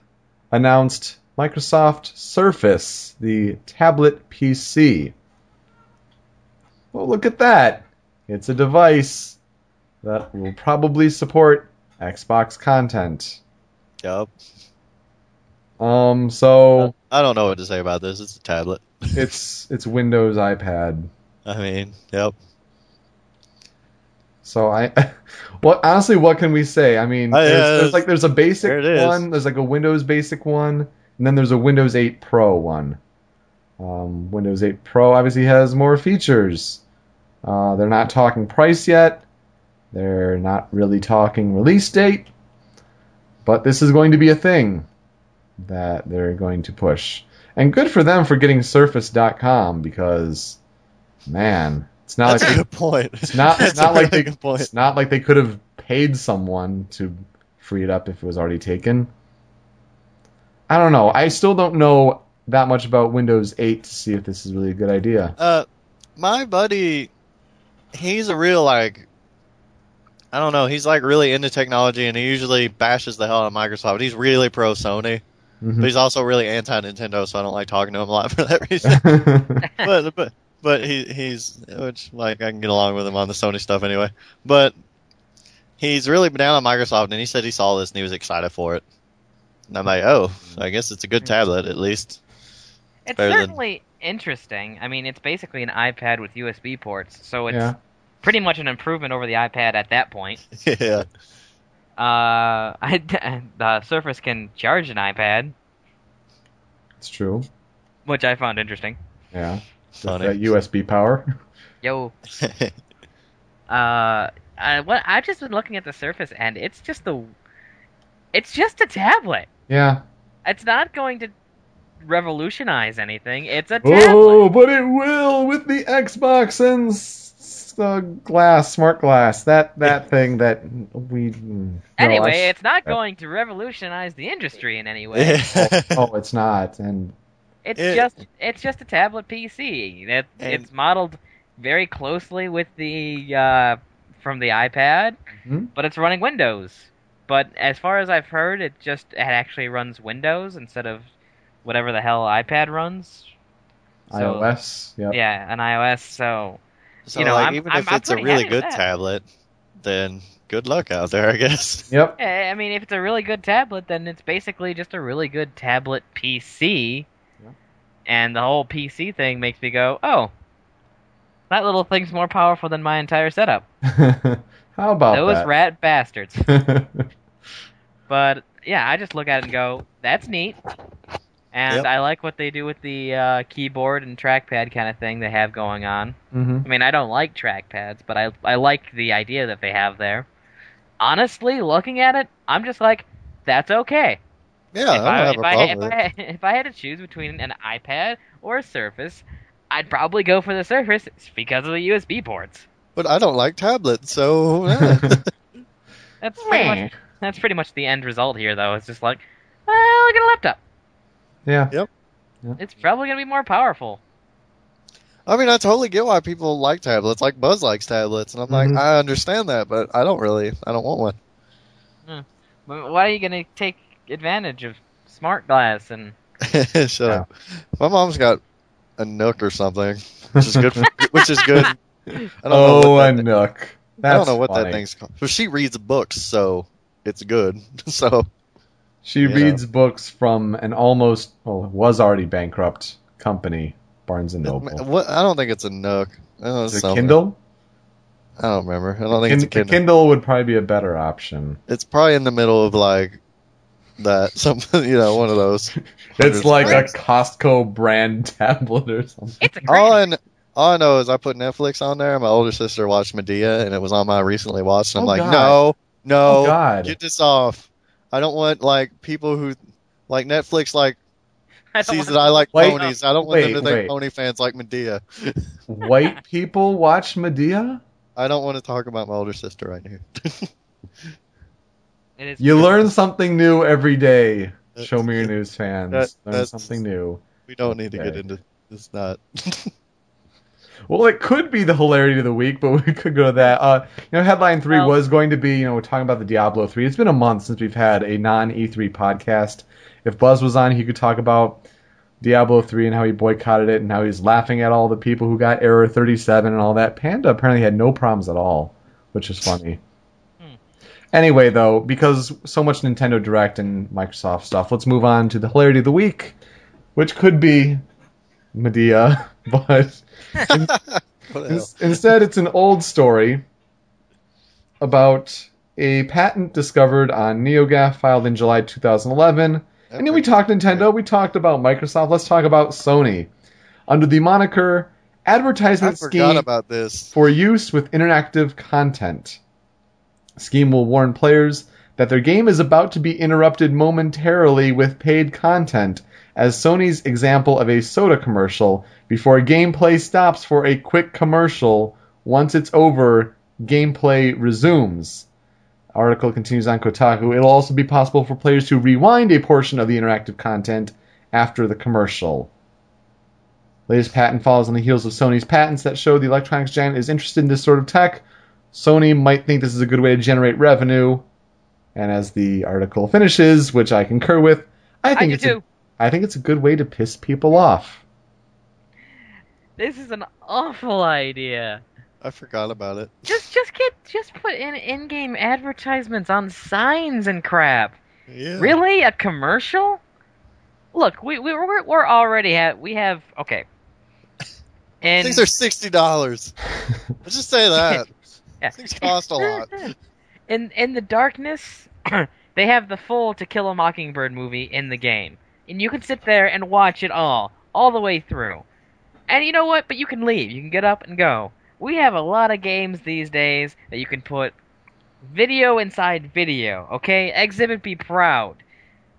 announced Microsoft Surface, the tablet PC. Well, look at that. It's a device that will probably support Xbox content. Yep. Um, so I don't know what to say about this. It's a tablet. it's it's Windows iPad. I mean, yep. So I, what honestly, what can we say? I mean, there's, there's there's- like there's a basic there it is. one, there's like a Windows basic one, and then there's a Windows 8 Pro one. Um, Windows 8 Pro obviously has more features. Uh, they're not talking price yet. They're not really talking release date. But this is going to be a thing that they're going to push. And good for them for getting Surface.com because, man, it's not That's like a they- point. it's not. It's not a like really they. good. It's not like they could have paid someone to free it up if it was already taken. I don't know. I still don't know that much about Windows 8 to see if this is really a good idea. Uh, my buddy, he's a real like, I don't know. He's like really into technology, and he usually bashes the hell out of Microsoft. He's really pro Sony, Mhm. but he's also really anti Nintendo. So I don't like talking to him a lot for that reason. but but but he he's which like I can get along with him on the Sony stuff anyway. But he's really down on Microsoft, and he said he saw this and he was excited for it. And I'm like, oh, I guess it's a good tablet at least. It's Better than- certainly interesting. I mean, it's basically an iPad with USB ports, so it's yeah. Pretty much an improvement over the iPad at that point. yeah. Uh, I, the Surface can charge an iPad, It's true. which I found interesting. Yeah. With that USB power. Yo, uh, I, what I've just been looking at the Surface, and it's just the, it's just a tablet. Yeah. It's not going to revolutionize anything. It's a tablet. Oh, but it will with the Xbox and s- uh, glass, smart glass. That that thing that we. no, Anyway, sh- it's not going to revolutionize the industry in any way. oh, it's not. And It's It- just it's just a tablet PC. It, it's modeled very closely with the uh, from the iPad, Mhm. but it's running Windows. But as far as I've heard, it just it actually runs Windows instead of whatever the hell iPad runs. So- iOS. Yep. Yeah, an iOS. So So You know, like I'm- even I'm- if I'm it's a really good tablet, then good luck out there, I guess. Yep. eh, I mean, if it's a really good tablet, then it's basically just a really good tablet PC. Yeah. And the whole PC thing makes me go, oh, that little thing's more powerful than my entire setup. How about Those that? rat bastards. But yeah, I just look at it and go, "That's neat," and Yep. I like what they do with the uh, keyboard and trackpad kind of thing they have going on. hmm I mean, I don't like trackpads, but I I like the idea that they have there. Honestly, looking at it, I'm just like, "That's okay." Yeah, I if I, have if, a I, problem if. I, if I had to choose between an iPad or a Surface, I'd probably go for the Surface because of the USB ports. But I don't like tablets, so eh. That's pretty much that's pretty much the end result here, though. It's just like, well, look at a laptop. Yeah. Yep. It's probably gonna be more powerful. I mean, I totally get why people like tablets. Like Buzz likes tablets, and I'm Mhm. like, I understand that, but I don't really. I don't want one. But why are you gonna take advantage of smart glass and Shut up. My mom's got a Nook or something, which is good. For, which is good. I don't know Oh, what a that, Nook. I don't know what funny. that thing's called. But she reads books, so it's good. so She Yeah. reads books from an almost, well, was already bankrupt company, Barnes and Noble. what? I don't think it's a Nook. I don't know, Is it. Kindle? I don't remember. I don't think Kin- it's a a Kindle. Kindle would probably be a better option. It's probably in the middle of like that. Something, you know, one of those. It's like a. Costco brand tablet or something. it's a great. All I, all I know is I put Netflix on there. My older sister watched Madea, and it was on my recently watched. And I'm Oh, like, God. no, no, Oh, God. get this off. I don't want like people who like Netflix like I don't sees that I like Wait, ponies. I don't want them to think wait. pony fans like Madea. White people watch Madea? I don't want to talk about my older sister right here. You learn something new every day. That's- Show me your news fans. that- learn something new. we don't need to get Okay. into this. Not. Well, it could be the hilarity of the week, but we could go to that. Uh, you know, headline three Well- was going to be, you know, we're talking about the Diablo three. It's been a month since we've had a non E3 podcast. If Buzz was on, he could talk about Diablo three and how he boycotted it and how he's laughing at all the people who got error thirty seven and all that. Panda apparently had no problems at all, which is funny. Hmm. Anyway, though, because so much Nintendo Direct and Microsoft stuff, let's move on to the hilarity of the week, which could be Madea, but In- instead, it's an old story about a patent discovered on NeoGAF filed in July 2011. And then we talked Nintendo, we talked about Microsoft, let's talk about Sony. Under the moniker Advertisement Scheme for use with interactive content. Scheme will warn players that their game is about to be interrupted momentarily with paid content, as Sony's example of a soda commercial before gameplay stops for a quick commercial. Once it's over, gameplay resumes. Article continues on Kotaku. It'll also be possible for players to rewind a portion of the interactive content after the commercial. Latest patent follows on the heels of Sony's patents that show the electronics giant is interested in this sort of tech. Sony might think this is a good way to generate revenue. And as the article finishes, which I concur with, I I think do it's a. I think it's a good way to piss people off. This is an awful idea. I forgot about it. Just, just get, just put in in-game advertisements on signs and crap. Yeah. Really, a commercial? Look, we we we're, we're already have we have okay. And Things are sixty dollars. Let's just say that. Yeah. Things cost a lot. In in the darkness, they have the full To Kill a Mockingbird movie in the game, and you can sit there and watch it all, all the way through. And you know what? But you can leave. You can get up and go. We have a lot of games these days that you can put video inside video. Okay, Exhibit be proud.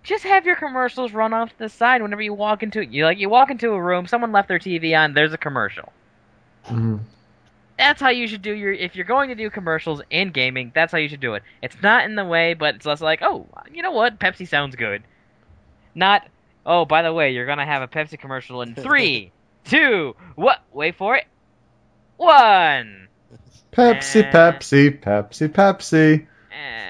Just have your commercials run off to the side whenever you walk into it. you like you walk into a room, someone left their TV on, there's a commercial. Mhm. That's how you should do your if you're going to do commercials in gaming, that's how you should do it. It's not in the way, but it's less like, "Oh, you know what? Pepsi sounds good." Not, "Oh, by the way, you're going to have a Pepsi commercial in three, two, what? Wait for it. 1." Pepsi, Eh. Pepsi, Pepsi, Pepsi.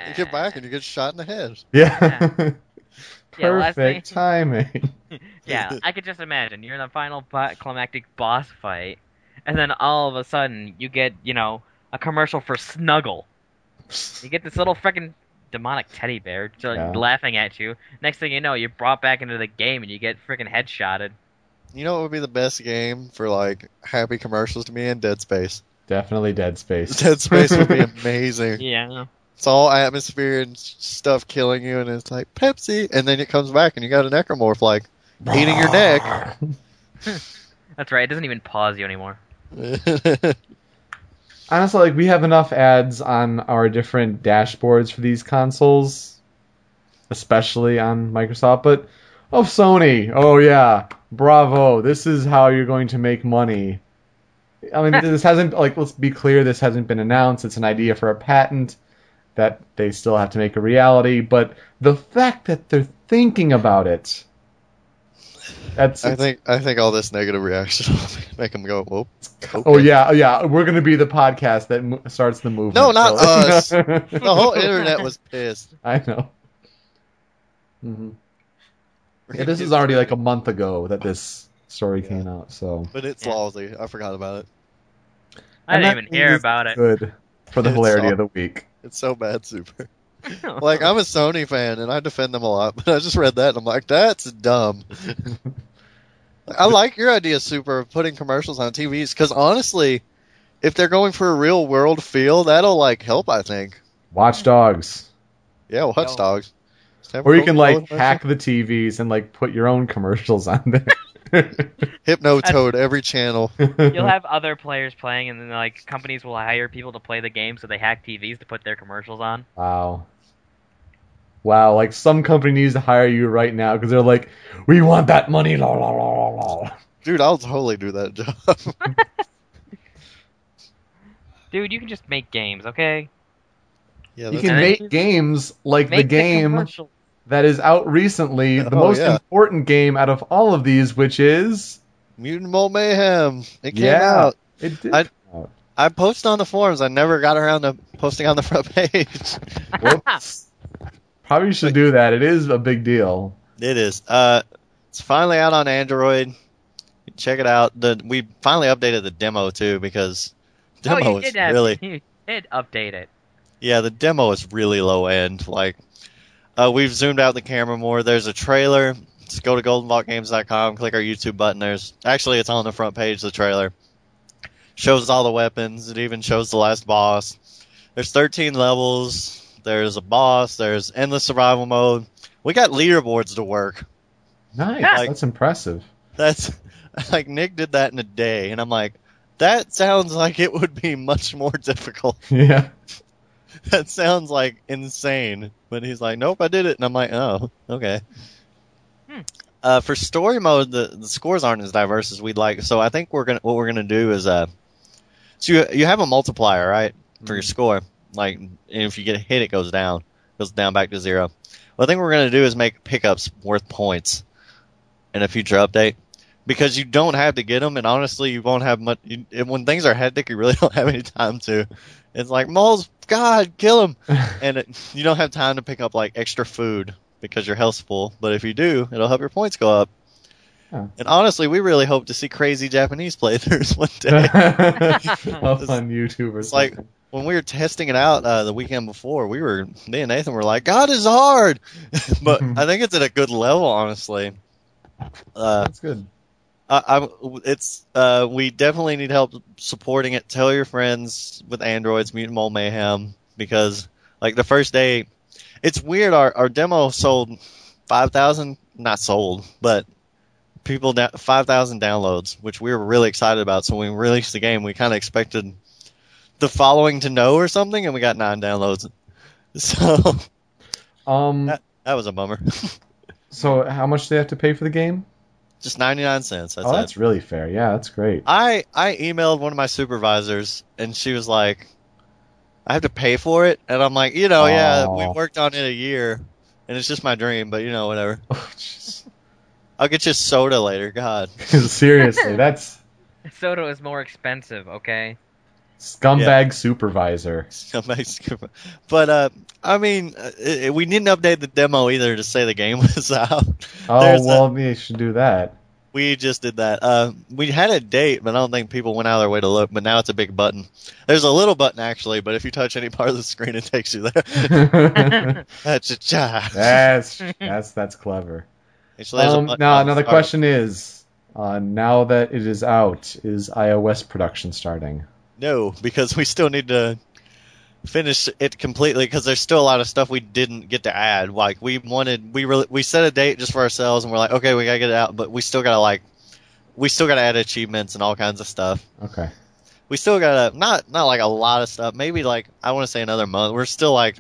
You get back and you get shot in the head. Yeah. Yeah, Perfect thing- timing. yeah, I could just imagine you're in the final climactic boss fight, and then all of a sudden you get, you know, a commercial for Snuggle. You get this little freaking demonic teddy bear just Yeah. laughing at you. Next thing you know, you're brought back into the game and you get freaking headshotted. You know what would be the best game for like happy commercials to me in? Dead Space. Definitely Dead Space. Dead Space would be amazing. Yeah. It's all atmosphere and stuff killing you, and it's like Pepsi, and then it comes back and you got a necromorph like eating your neck. That's right. It doesn't even pause you anymore. Honestly, like we have enough ads on our different dashboards for these consoles. especially on Microsoft, but oh Sony, oh yeah, bravo, this is how you're going to make money. I mean, this hasn't like let's be clear, this hasn't been announced. It's an idea for a patent that they still have to make a reality, but the fact that they're thinking about it. That's I think I think all this negative reaction will make them go, "Whoa." Oh yeah, yeah. We're gonna be the podcast that mo- starts the movement. No, not so- us. The whole internet was pissed. I know. hmm Yeah, this is already like a month ago that this story Yeah. came out. So But it's Yeah. lousy. I forgot about it. I And didn't even hear about it. good for the It's hilarity all- of the week. It's so bad, super. Like I'm a Sony fan and I defend them a lot, but I just read that and I'm like, that's dumb. I like your idea, Super, of putting commercials on TVs because honestly, if they're going for a real world feel, that'll like help. I think. Watch Dogs, Yeah, Watch Yo. Dogs. or you can like Hypno hack the TVs and like put your own commercials on there. Hypno Toad every channel. You'll have other players playing, and then like companies will hire people to play the game, so they hack TVs to put their commercials on. Wow. Wow, like some company needs to hire you right now because they're like, we want that money. La, la, la, la, la. Dude, I'll totally do that job. Dude, you can just make games, okay? yeah, You can make you- games like Make the game commercial. that is out recently, the Oh, most yeah. important game out of all of these, which is Mutant Mole Mayhem. It came Yeah. out. it did. I- come out. I posted on the forums. I never got around to posting on the front page. Whoops. Probably should do that. It is a big deal. It is. Uh, it's finally out on Android. Check it out. The we finally updated the demo too because oh, demo you is did really you did update it. yeah the demo is really low end. Like uh, we've zoomed out the camera more. There's a trailer. Just go to goldenvaultgames.com, click our YouTube button. There's actually it's on the front page. The trailer shows all the weapons. It even shows the last boss. There's 13 levels. There's a boss. There's endless survival mode. We got leaderboards to work. Nice. Like- That's impressive. That's like Nick did that in a day, and I'm like, that sounds like it would be much more difficult. Yeah. that sounds like insane. But he's like, nope, I did it, and I'm like, oh, okay. Hmm. Uh, for story mode, the, the scores aren't as diverse as we'd like. So I think we're gonna what we're gonna do is uh, so you you have a multiplier right for your score. Like, and if you get hit, it goes down, goes down back to zero. Well, I think we're gonna do is make pickups worth points in a future update because you don't have to get them, and honestly, you won't have much. You, and when things are hectic, you really don't have any time to. It's like moles, God, kill them, and it, you don't have time to pick up like extra food because your health's full. But if you do, it'll help your points go up. Oh. And honestly, we really hope to see crazy Japanese playthroughs one day. Up on YouTube or It's like something. When we were testing it out uh, the weekend before, we were me and Nathan were like, "God is hard," but I think it's at a good level, honestly. Uh, That's good. I, I, it's uh, we definitely need help supporting it. Tell your friends with Androids, Mutant Mole Mayhem, because like the first day, it's weird. Our our demo sold five thousand, not sold, but people da- five thousand downloads, which we were really excited about. So when we released the game, we kind of expected the following to know or something, and we got nine downloads. So Um. that, that was a bummer. So how much do they have to pay for the game? Just ninety nine cents. That's oh, it. that's really fair. Yeah, that's great. I I emailed one of my supervisors and she was like, "I have to pay for it," and I'm like, "You know, yeah, we worked on it a year, and it's just my dream, but you know, whatever. Oh. I'll get you soda later. God, Seriously, that's Soda is more expensive, okay? Scumbag supervisor. Scumbag supervisor. But uh, I mean, uh, it, we didn't update the demo either to say the game was out. Oh There's a- well, you should do that. We just did that. Uh, we had a date, but I don't think people went out of their way to look. But now it's a big button. There's a little button actually, but if you touch any part of the screen, it takes you there. That's a cha. that's that's that's clever. Um, button now the question is, uh, now that it is out, is iOS production starting? No, because we still need to finish it completely because there's still a lot of stuff we didn't get to add. Like we wanted, we really, we set a date just for ourselves, and we're like, okay, we gotta get it out, but we still gotta like, we still gotta add achievements and all kinds of stuff. Okay. We still gotta not not like a lot of stuff. Maybe like I want to say another month. We're still like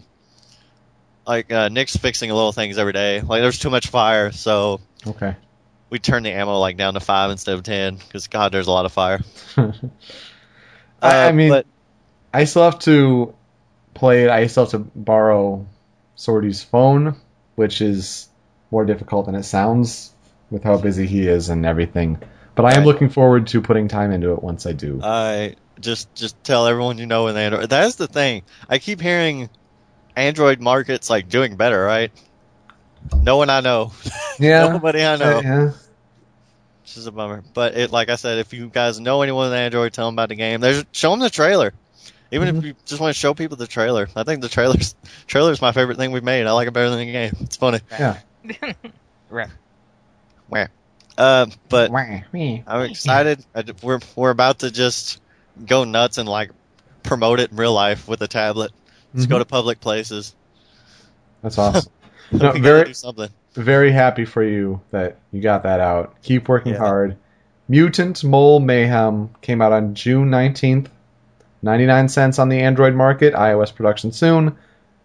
like uh, Nick's fixing a little things every day. Like there's too much fire, so Okay. we turn the ammo like down to five instead of ten because God, there's a lot of fire. I, I Uh, mean, but I still have to play it. I still have to borrow Sorty's phone, which is more difficult than it sounds with how busy he is and everything. But I am looking forward to putting time into it once I do. I just just tell everyone you know in Android. That's the thing. I keep hearing Android markets like doing better, right? No one I know. yeah. Nobody I know. Yeah. Which is a bummer. But it, like I said, if you guys know anyone with Android, tell them about the game. There's show them the trailer. Even Mhm. if you just want to show people the trailer, I think the trailers trailer's my favorite thing we've made. I like it better than the game. It's funny. Yeah. right. Uh, but Wah, me. I'm excited. I d we're we're about to just go nuts and like promote it in real life with a tablet. Let's go Mhm. to public places. That's awesome. we No, gotta very- do something. Very happy for you that you got that out. Keep working Yeah. hard. Mutant Mole Mayhem came out on June 19th. 99 cents on the Android market. iOS production soon.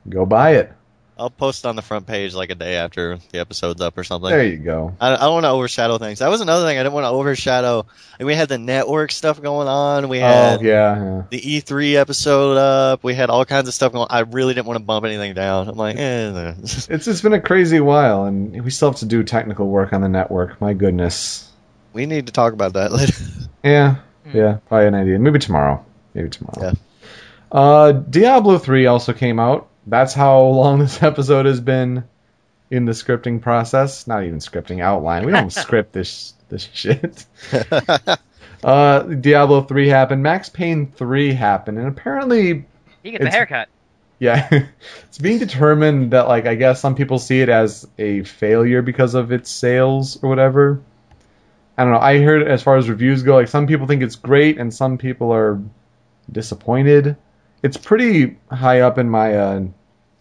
Go buy it. I'll post on the front page like a day after the episode's up or something. There you go. I, I don't want to overshadow things. That was another thing I didn't want to overshadow. Like, we had the network stuff going on. We had Oh, yeah, yeah. the E3 episode up. We had all kinds of stuff going. I really didn't want to bump anything down. I'm like, eh. It's it's been a crazy while, and we still have to do technical work on the network. My goodness. we need to talk about that later. Yeah, Hmm. yeah, probably an idea. Maybe tomorrow. Maybe tomorrow. Yeah. Uh, Diablo 3 also came out. That's how long this episode has been in the scripting process. Not even scripting outline. We don't script this this shit. Uh, Diablo 3 happened. Max Payne 3 happened, and apparently He gets a haircut. Yeah, it's being determined that like I guess some people see it as a failure because of its sales or whatever. I don't know. I heard as far as reviews go, like some people think it's great and some people are disappointed. It's pretty high up in my uh,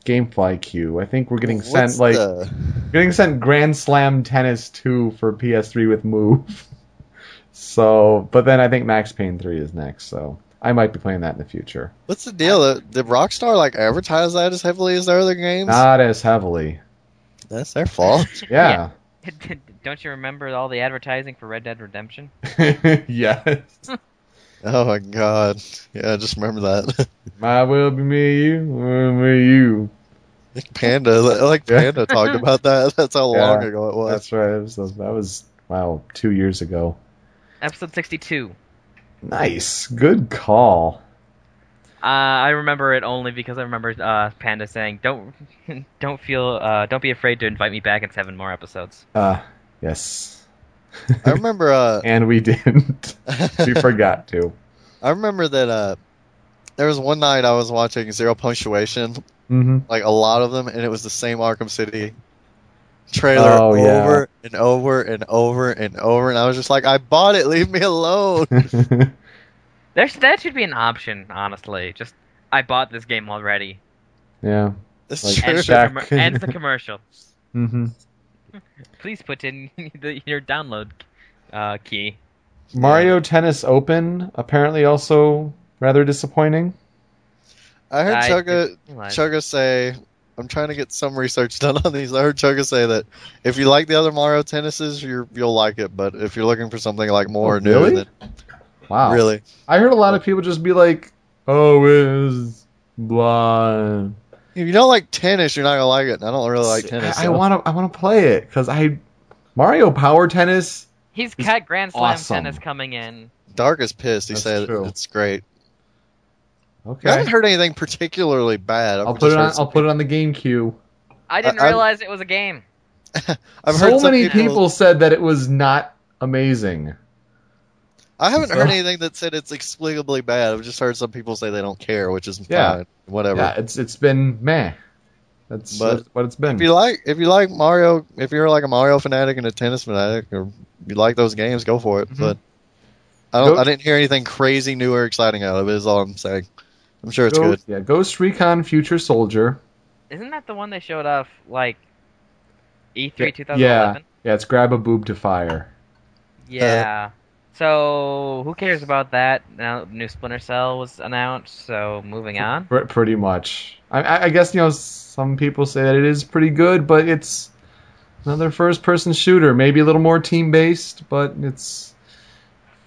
GameFly queue. I think we're getting sent What's like the- getting sent Grand Slam Tennis 2 for PS3 with Move. so, but then I think Max Payne 3 is next. So I might be playing that in the future. what's the deal? Did- Did Rockstar like advertise that as heavily as their other games? Not as heavily. That's their fault. Yeah. Don't you remember all the advertising for Red Dead Redemption? yes. Oh my god. Yeah, I just remember that. My will be me, you will be you. Panda, like Panda talked about that. That's how Yeah, long ago it was. That's right. It was, that was wow, two years ago. Episode 62. Nice, good call. Uh, I remember it only because I remember uh, Panda saying, "Don't, don't feel, uh, don't be afraid to invite me back in seven more episodes." Uh, yes. I remember. Uh, and we didn't. we forgot to. I remember that. Uh, there was one night I was watching Zero Punctuation, Mm-hmm. like a lot of them, and it was the same Arkham City trailer Oh, yeah. over and over and over and over, and I was just like, I bought it, leave me alone. There's that should be an option, honestly. Just I bought this game already. yeah. It's Like, true. Ends the, Shaq. commer- ends the commercial. Mm-hmm. Please put in the, your download uh, key. Mario Tennis Open apparently also rather disappointing. I heard I Chugga. Chugga say, I'm trying to get some research done on these. I heard Chugga say that if you like the other Mario tennises, you're you'll like it, but if you're looking for something like more Oh, new, really? then Wow. really, I heard a lot of people just be like, "Oh, it's blah." If you don't like tennis, you're not gonna like it. And I don't really like tennis. I want to. I want to play it because I Mario Power Tennis. He's It's got Grand Slam awesome. tennis coming in. Dark is pissed. He That's said true. it's great. Okay. I Okay, haven't heard anything particularly bad. I've I'll put it on. some I'll put it on the GameCube. I didn't I- I'm- realize it was a game. I've so heard some many people, people said that it was not amazing. I haven't So- heard anything that said it's explicably bad. I've just heard some people say they don't care, which is Yeah. fine. Whatever. Yeah, it's it's been meh. That's, But that's what it's been. If you like, if you like Mario, if you're like a Mario fanatic and a tennis fanatic, or you like those games, go for it. Mhm. But I don't. Go- I didn't hear anything crazy, new, or exciting out of it. Is all I'm saying. I'm sure it's Ghost, good. Yeah, Ghost Recon Future Soldier. Isn't that the one they showed off like E3 Yeah, 2011? yeah, it's grab a boob to fire. Yeah. So who cares about that? Now new Splinter Cell was announced, so moving on. Pr- pretty much. I- I, I guess you know some people say that it is pretty good, but it's another first-person shooter, maybe a little more team-based, but it's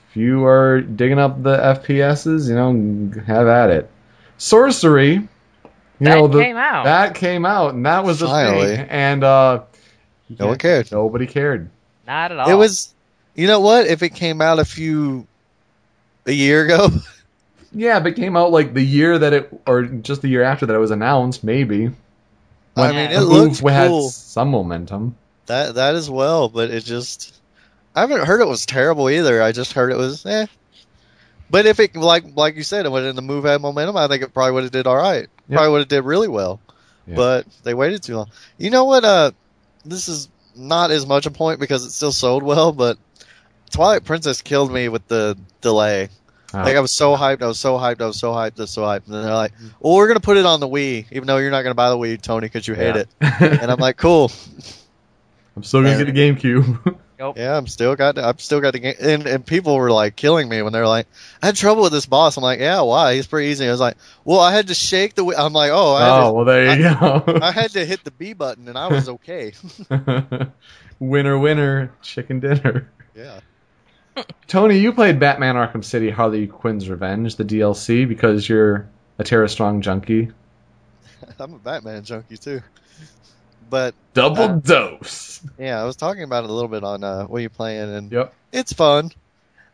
if you are digging up the FPSs, you know, have at it. Sorcery, you That know, the, came out. that came out, and that was the Finally. thing, and uh, No one cared. Nobody cared. Not at all. It was, you know what? If it came out a few, a year ago, Yeah, if it came out like the year that it, or just the year after that it was announced, maybe. I mean, it the looked move had cool. some momentum. That that as well, but it just I haven't heard it was terrible either. I just heard it was eh. But if it like like you said, it would in the move had momentum, I think it probably would have did all right. Yep. Probably would have did really well. Yeah. But they waited too long. You know what? Uh, this is not as much a point because it still sold well, but Twilight Princess killed me with the delay. Uh, Like I was so hyped, I was so hyped, I was so hyped, I was so hyped, and then they're like, "Well, we're gonna put it on the Wii, even though you're not gonna buy the Wii, Tony, because you hate Yeah. it." And I'm like, "Cool, I'm still gonna get a GameCube. Yeah, I'm still got I'm still got the game, and and people were like killing me when they're like, I had trouble with this boss. I'm like, yeah, why? He's pretty easy. I was like, well, I had to shake the. wi- I'm like, oh, I had, oh well, there you to, go. I had to hit the B button, and I was okay. winner, winner, chicken dinner. yeah, Tony, you played Batman Arkham City Harley Quinn's Revenge, the DLC, because you're a Tara Strong junkie. I'm a Batman junkie too. But Double Uh, dose. yeah, I was talking about it a little bit on uh, what you're playing, and Yep. it's fun.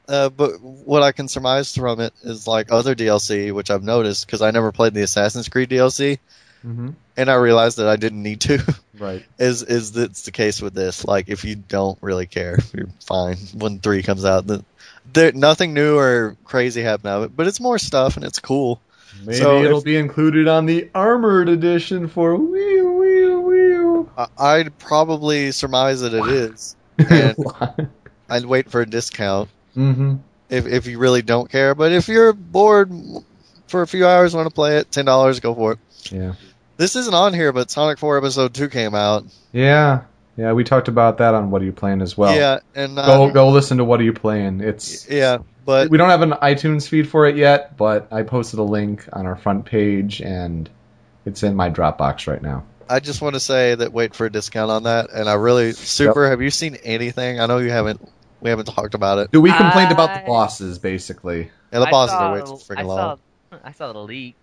Uh, but what I can surmise from it is like other DLC, which I've noticed because I never played the Assassin's Creed DLC, hmm and I realized that I didn't need to. Right. is is that's the case with this. Like if you don't really care, you're fine. When three comes out, the, there nothing new or crazy happened out of it, but it's more stuff and it's cool. Maybe So it'll if- be included on the armored edition for Wii Wii. I, I'd probably surmise that it is. And I'd wait for a discount mm-hmm. if if you really don't care. But if you're bored for a few hours, want to play it, ten dollars, go for it. Yeah. This isn't on here, but Sonic Four Episode Two came out. Yeah. Yeah. We talked about that on What Are You Playing as well. yeah, and uh, Go go listen to What Are You Playing. It's yeah, but we don't have an iTunes feed for it yet, but I posted a link on our front page and it's in my Dropbox right now. I just want to say that wait for a discount on that. And I really super. Have you seen anything? I know you haven't. We haven't talked about it. Dude, we complained about the bosses basically. Yeah, the I bosses saw are way the- too I freaking saw, long. I saw the leaks.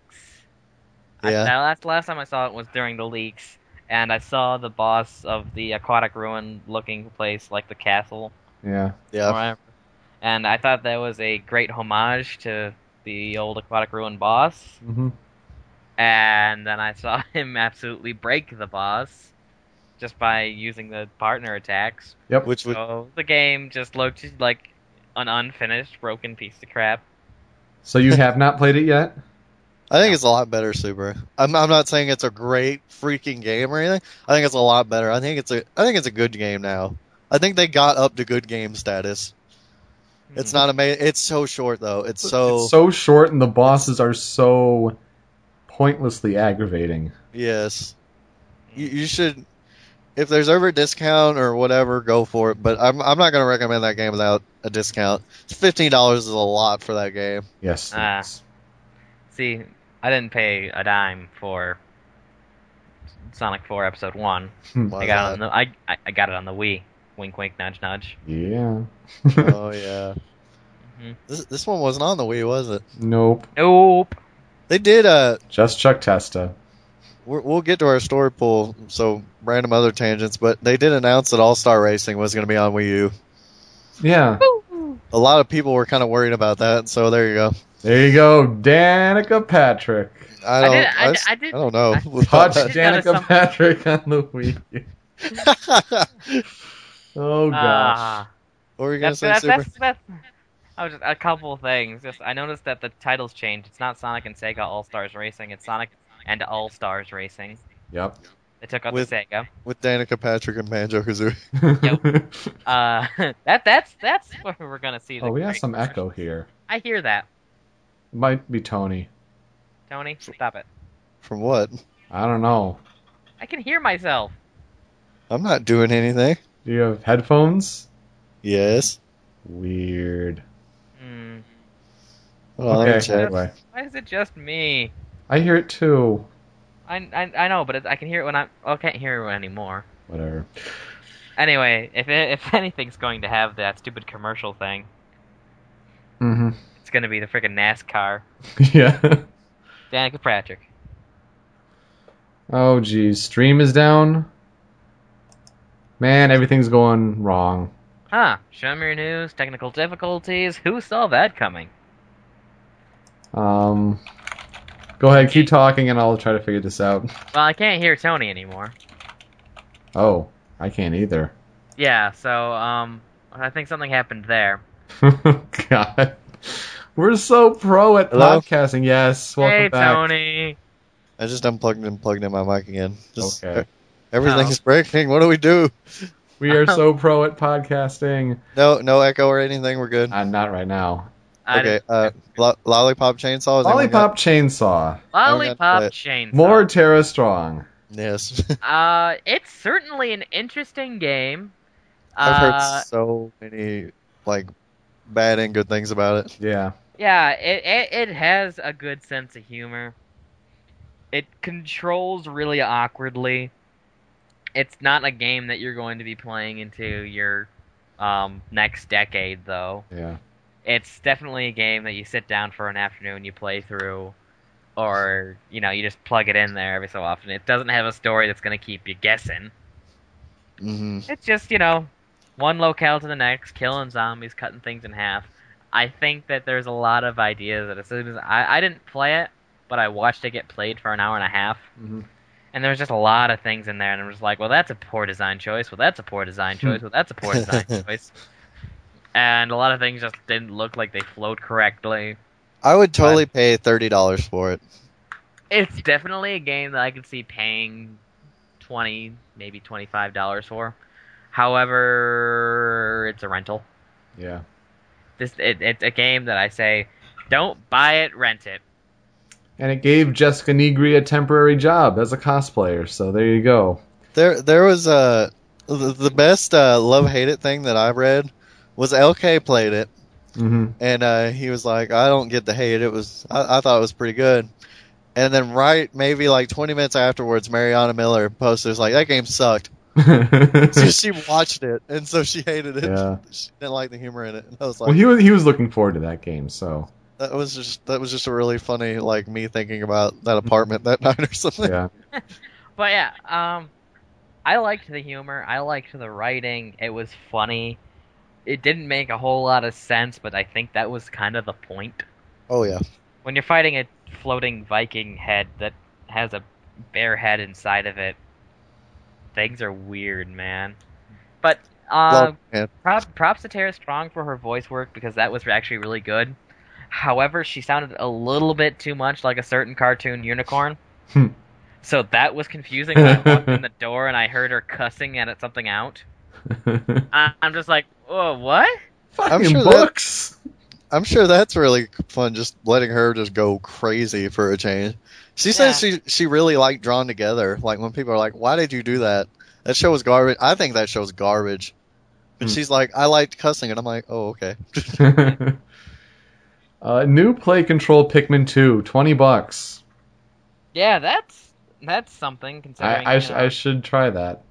Yeah. I, that last last time I saw it was during the leaks, and I saw the boss of the aquatic ruin looking place, like the castle. Yeah. Yeah, whatever. And I thought that was a great homage to the old aquatic ruin boss. hmm And then I saw him absolutely break the boss just by using the partner attacks. Yep. which would So the game just looked like an unfinished, broken piece of crap. So you have not played it yet? I think it's a lot better, Super. I'm I'm not saying it's a great freaking game or anything. I think it's a lot better. I think it's a I think it's a good game now. I think they got up to good game status. It's Hmm. not amazing. It's so short though. It's so, it's so short and the bosses are so pointlessly aggravating. yes. You, you should if there's ever a discount or whatever, go for it. But I'm I'm not gonna recommend that game without a discount. Fifteen dollars is a lot for that game. Yes. Ah. yes. See, I didn't pay a dime for Sonic 4 Episode 1. Why I got it is on the I, I I got it on the Wii. Wink, wink, nudge, nudge. Yeah. oh yeah. Mhm. This this one wasn't on the Wii, was it? nope. Nope. They did uh Just Chuck Testa. We're, we'll get to our story pool, so random other tangents, but they did announce that All Star Racing was going to be on Wii U. Yeah. A lot of people were kind of worried about that, so there you go. There you go, Danica Patrick. I I don't, did- I- s- I did- don't know. I- Touch that. did notice Danica Patrick on the Wii. Oh gosh. Ah. what were you going to say, that's, Super? that's, that's, I was just, a couple of things. Just I noticed that the titles changed. It's not Sonic and Sega All Stars Racing. It's Sonic and All Stars Racing. Yep. They took out With- the Sega. With Danica Patrick and Banjo Kazooie. Uh, that that's that's where we're gonna see. The oh, we have some commercial. echo here. I hear that, Might be Tony. Tony. Stop it. From what? I don't know. I can hear myself. I'm not doing anything. Do you have headphones? Yes. Weird. Hmm. Well, okay. check. Anyway, Why is it just me? I hear it too. I, I, I know, but it, I can hear it when I'm. Well, I can't hear it anymore. Whatever. Anyway, if it, if anything's going to have that stupid commercial thing, Mm-hmm. It's going to be the freaking NASCAR. yeah. Danica Patrick. Oh geez, stream is down. Man, everything's going wrong. Huh. Show me your news. Technical difficulties. Who saw that coming? Um, go ahead, keep talking, and I'll try to figure this out. Well, I can't hear Tony anymore. Oh, I can't either. Yeah, so, um, I think something happened there. God, we're so pro at Hello? podcasting. Yes, welcome hey, back. Tony. I just unplugged and plugged in my mic again. Just, Okay. Everything's breaking. What do we do? We are so pro at podcasting. No, no echo or anything. We're good. I'm not right now. I Okay. Uh, lo- lollipop chainsaw. Has anyone Lollipop chainsaw. Lollipop chainsaw. More Tara Strong. Yes. Uh, it's certainly an interesting game. I've Uh, heard so many like bad and good things about it. Yeah. Yeah, it, it it has a good sense of humor. It controls really awkwardly. It's not a game that you're going to be playing into your um, next decade, though. Yeah. It's definitely a game that you sit down for an afternoon, you play through, or you know, you just plug it in there every so often. It doesn't have a story that's going to keep you guessing. hmm It's just, you know, one locale to the next, killing zombies, cutting things in half. I think that there's a lot of ideas that as soon as I, I didn't play it, but I watched it get played for an hour and a half, hmm and was just a lot of things in there, and I'm just like, well, that's a poor design choice. Well, that's a poor design choice. Well, that's a poor design choice. And a lot of things just didn't look like they flowed correctly. I would totally pay thirty dollars for it. It's definitely a game that I could see paying twenty, maybe twenty-five dollars for. However, it's a rental. Yeah. This it, it's a game that I say, don't buy it, rent it. And it gave Jessica Nigri a temporary job as a cosplayer. So there you go. There, there was a the, the best uh, love hate it thing that I read was LK played it, hmm and uh, he was like, "I don't get the hate. It was I, I thought it was pretty good." And then right maybe like 20 minutes afterwards, Mariana Miller posted was like that game sucked. So she watched it, and so she hated it. Yeah. She didn't like the humor in it. And I was like, well, he was he was looking forward to that game. So that was just that was just a really funny like me thinking about that apartment that night or something. yeah. But yeah, um, I liked the humor. I liked the writing. It was funny. It didn't make a whole lot of sense, but I think that was kind of the point. Oh yeah. When you're fighting a floating Viking head that has a bear head inside of it, things are weird, man. But uh, Well, man. prop, props to Tara Strong for her voice work because that was actually really good. However, she sounded a little bit too much like a certain cartoon unicorn. Hmm. so that was confusing when I walked in the door and I heard her cussing at something out. I, I'm just like, oh, what? Fucking sure that- books. I'm sure that's really fun, just letting her just go crazy for a change. She says she she really liked Drawn Together. Like when people are like, "Why did you do that?" That show was garbage. I think that show's garbage. But Hmm. she's like, "I liked cussing," and I'm like, "Oh, okay." uh, new play control Pikmin 2, 20 bucks. Yeah, that's that's something I considering. I, you sh- I should try that.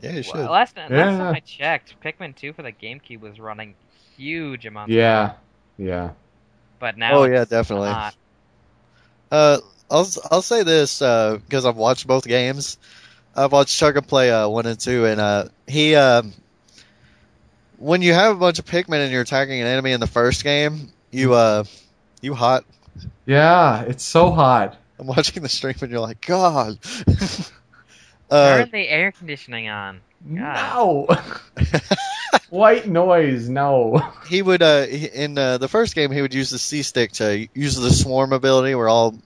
Yeah, you should. well, last, last Yeah. time I checked, Pikmin 2 for the GameCube was running huge amounts. Yeah, yeah. But now. Oh, yeah, it's definitely. not. Uh, I'll I'll say this because I've watched both games. I've watched Chugga play uh, one and two, and uh, he um, when you have a bunch of Pikmin and you're attacking an enemy in the first game, you uh, you hot. Yeah, it's so hot. I'm watching the stream and you're like, God. uh, Turn the air conditioning on. No. White noise, no. he would uh, in uh, the first game he would use the C stick to use the swarm ability, where all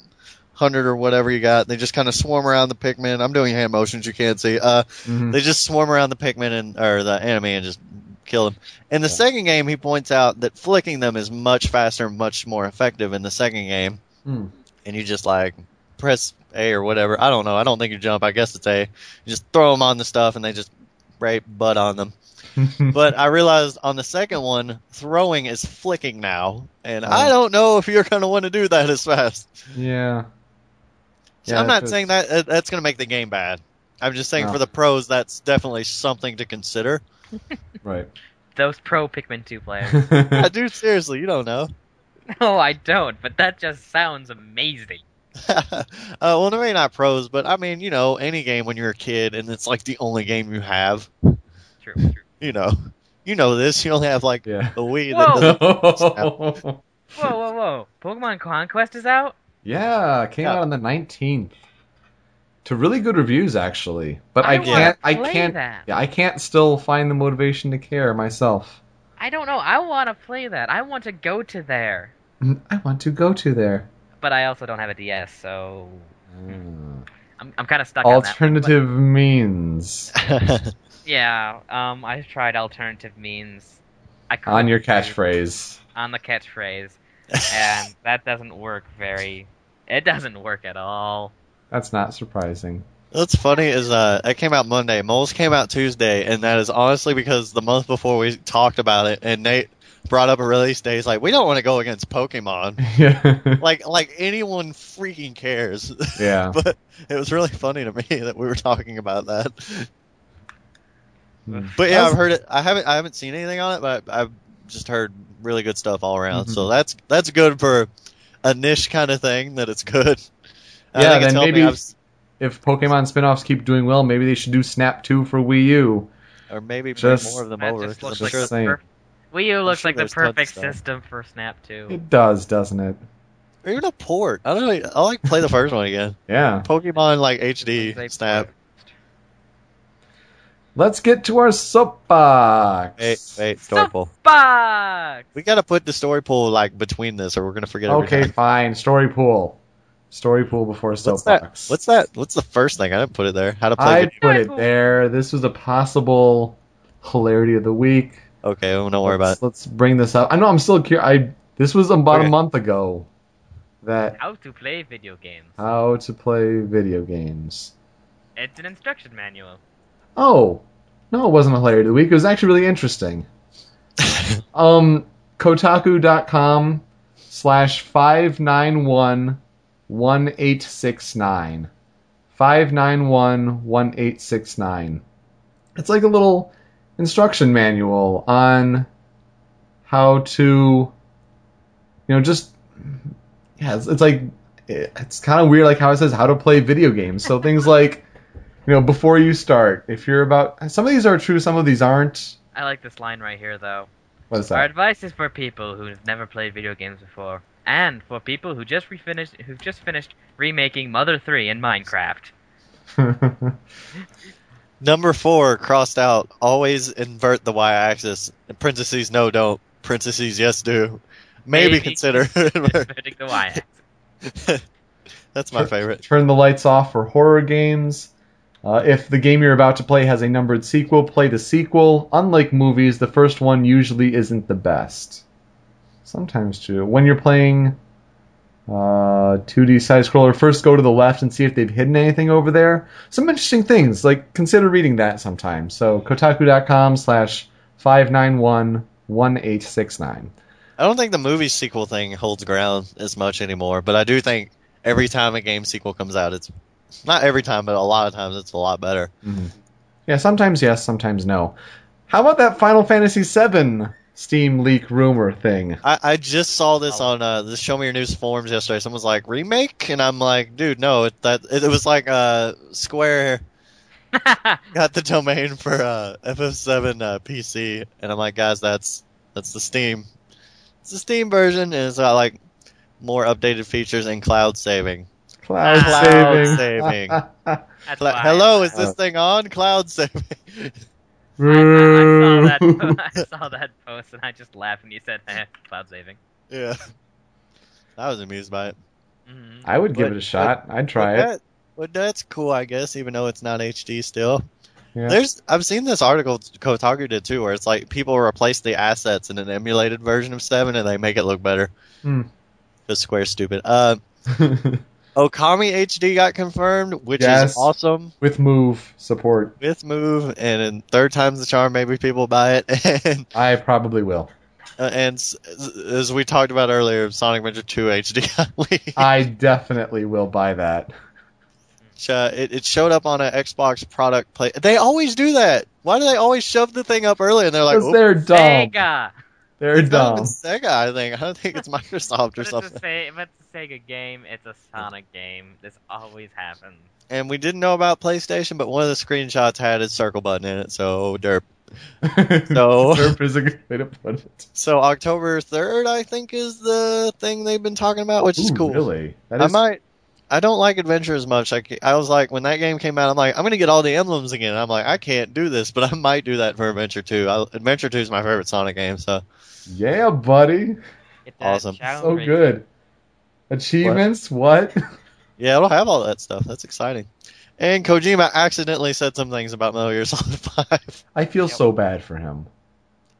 hundred or whatever you got, they just kind of swarm around the Pikmin. I'm doing hand motions you can't see. Uh, Mhm. They just swarm around the Pikmin and or the enemy and just kill them. In the second game, he points out that flicking them is much faster, and much more effective in the second game. Hmm. And you just like press A or whatever. I don't know. I don't think you jump. I guess it's A. You just throw them on the stuff and they just spray butt on them. but I realized on the second one, throwing is flicking now, and Oh. I don't know if you're going to want to do that as fast. yeah. So Yeah, I'm not saying that uh, that's going to make the game bad. I'm just saying No. for the pros, that's definitely something to consider. Right. Those pro Pikmin 2 players. yeah, dude, seriously, you don't know. no, I don't, but that just sounds amazing. uh, well, maybe not pros, but I mean, you know, any game when you're a kid and it's like the only game you have. True, true. You know, you know this. You only have like yeah. a Wii. That Whoa. doesn't, Whoa, whoa, whoa. Pokemon Conquest is out? yeah, came Yeah. out on the 19th. To really good reviews, actually. But I, I can't. wanna I can't. that. Yeah, I can't still find the motivation to care myself. I don't know. I want to play that. I want to go to there. I want to go to there. But I also don't have a DS, so Mm. I'm, I'm kind of stuck on that. one, Alternative means but- yeah, um, I've tried alternative means. I on your catchphrase. On the catchphrase. and that doesn't work very. It doesn't work at all. That's not surprising. What's funny is uh, it came out Monday. Moles came out Tuesday, and that is honestly because the month before we talked about it, and Nate brought up a release day. He's like, "We don't want to go against Pokemon." Yeah. like, like anyone freaking cares. yeah. but it was really funny to me that we were talking about that. Mm. But yeah, I've heard it. I haven't I haven't seen anything on it, but I've just heard really good stuff all around. Mhm. So that's that's good for a niche kind of thing. That it's good. I Yeah, then maybe- I've If Pokemon spin-offs keep doing well, maybe they should do Snap 2 for Wii U. or maybe bring just- more of them That over. just 'cause looks like sure the saying. Wii U looks sure like the there's tons of perfect system for Snap 2. It does, doesn't it? or even a port. I don't know. I like play the first one again. Yeah. Pokemon like HD They- Snap. Let's get to our soapbox. Wait, wait, story pool. Box! We gotta put the story pool like between this, or we're gonna forget. every Okay, time. fine. Story pool. Story pool before What's that? soapbox. What's that? What's the first thing? I didn't put it there. How to play. I put it there. This was a possible hilarity of the week. Okay, well, don't worry about let's, let's bring this up. I know I'm still curious. I this was about Okay. a month ago. That How to play video games. how to play video games. It's an instruction manual. Oh, no, it wasn't a hilarity of the week. It was actually really interesting. um, Kotaku.com slash five nine one one eight six nine. Five nine one one eight six nine. It's like a little instruction manual on how to, you know, just yeah. It's, it's like it's kind of weird, like how it says how to play video games. So things like you know, before you start, if you're about some of these are true, some of these aren't. I like this line right here, though. What is that? Our advice is for people who've never played video games before, and for people who just refinished, who've just finished remaking Mother 3 in Minecraft. Number four crossed out. Always invert the y-axis. In parentheses, no, don't. Parentheses, yes, do. Maybe, Maybe. consider. Inverting the y-axis. That's my favorite. Turn the lights off for horror games. Uh, if the game you're about to play has a numbered sequel, play the sequel. Unlike movies, the first one usually isn't the best. Sometimes true. When you're playing uh, 2D side scroller, first go to the left and see if they've hidden anything over there. Some interesting things. Like consider reading that sometime. So Kotaku.com slash five nine one one eight six nine. I don't think the movie sequel thing holds ground as much anymore, but I do think every time a game sequel comes out, it's not every time, but a lot of times it's a lot better. Yeah, sometimes yes, sometimes no. How about that Final Fantasy VII Steam leak rumor thing? I, I just saw this Oh. on uh, the Show Me Your News forums yesterday. Someone's like remake, and I'm like, dude, no. It, that it, it was like uh, Square got the domain for uh, FF7 uh, PC, and I'm like, guys, that's that's the Steam. It's the Steam version, and it's got like more updated features and cloud saving. Cloud, Cloud saving. saving. That's Hello, is this thing on? Cloud saving. I, I, I saw that. I saw that post and I just laughed when you said eh, cloud saving. yeah, I was amused by it. hmm I would give But- it a shot. I'd try But it. that- But that's cool, I guess, even though it's not HD still. Yeah. There's I've seen this article Kotaku did too, where it's like people replace the assets in an emulated version of Seven and they make it look better. Hmm. Because Square's stupid. Uh, Okami HD got confirmed, which Yes. is awesome with move support. with move, and in third time's the charm, maybe people buy it. And I probably will. uh, and s- as we talked about earlier, Sonic Adventure 2 HD. I definitely will buy that. Uh, it, it showed up on an Xbox product play. They always do that. Why do they always shove the thing up early and they're like, Because "Oh, they're dumb. Sega. They're it's not dumb. even Sega, I think. I don't think it's Microsoft But or it's, a something. Se- if it's a Sega game, it's a Sonic game. This always happens. And we didn't know about PlayStation, but one of the screenshots had a circle button in it, so derp. No. Derp is a good way to put it. So October 3rd, I think, is the thing they've been talking about, which is cool. Really? That I is- might. I don't like adventure as much. Like I was like when that game came out, I'm like I'm gonna get all the emblems again. I'm like I can't do this, but I might do that for Adventure Two. I, Adventure Two is my favorite Sonic game, so Yeah, buddy. Awesome. So Ring. good. Achievements? What? yeah, it'll have all that stuff. That's exciting. And Kojima accidentally said some things about Metal Gear Solid Five. I feel Yep. so bad for him.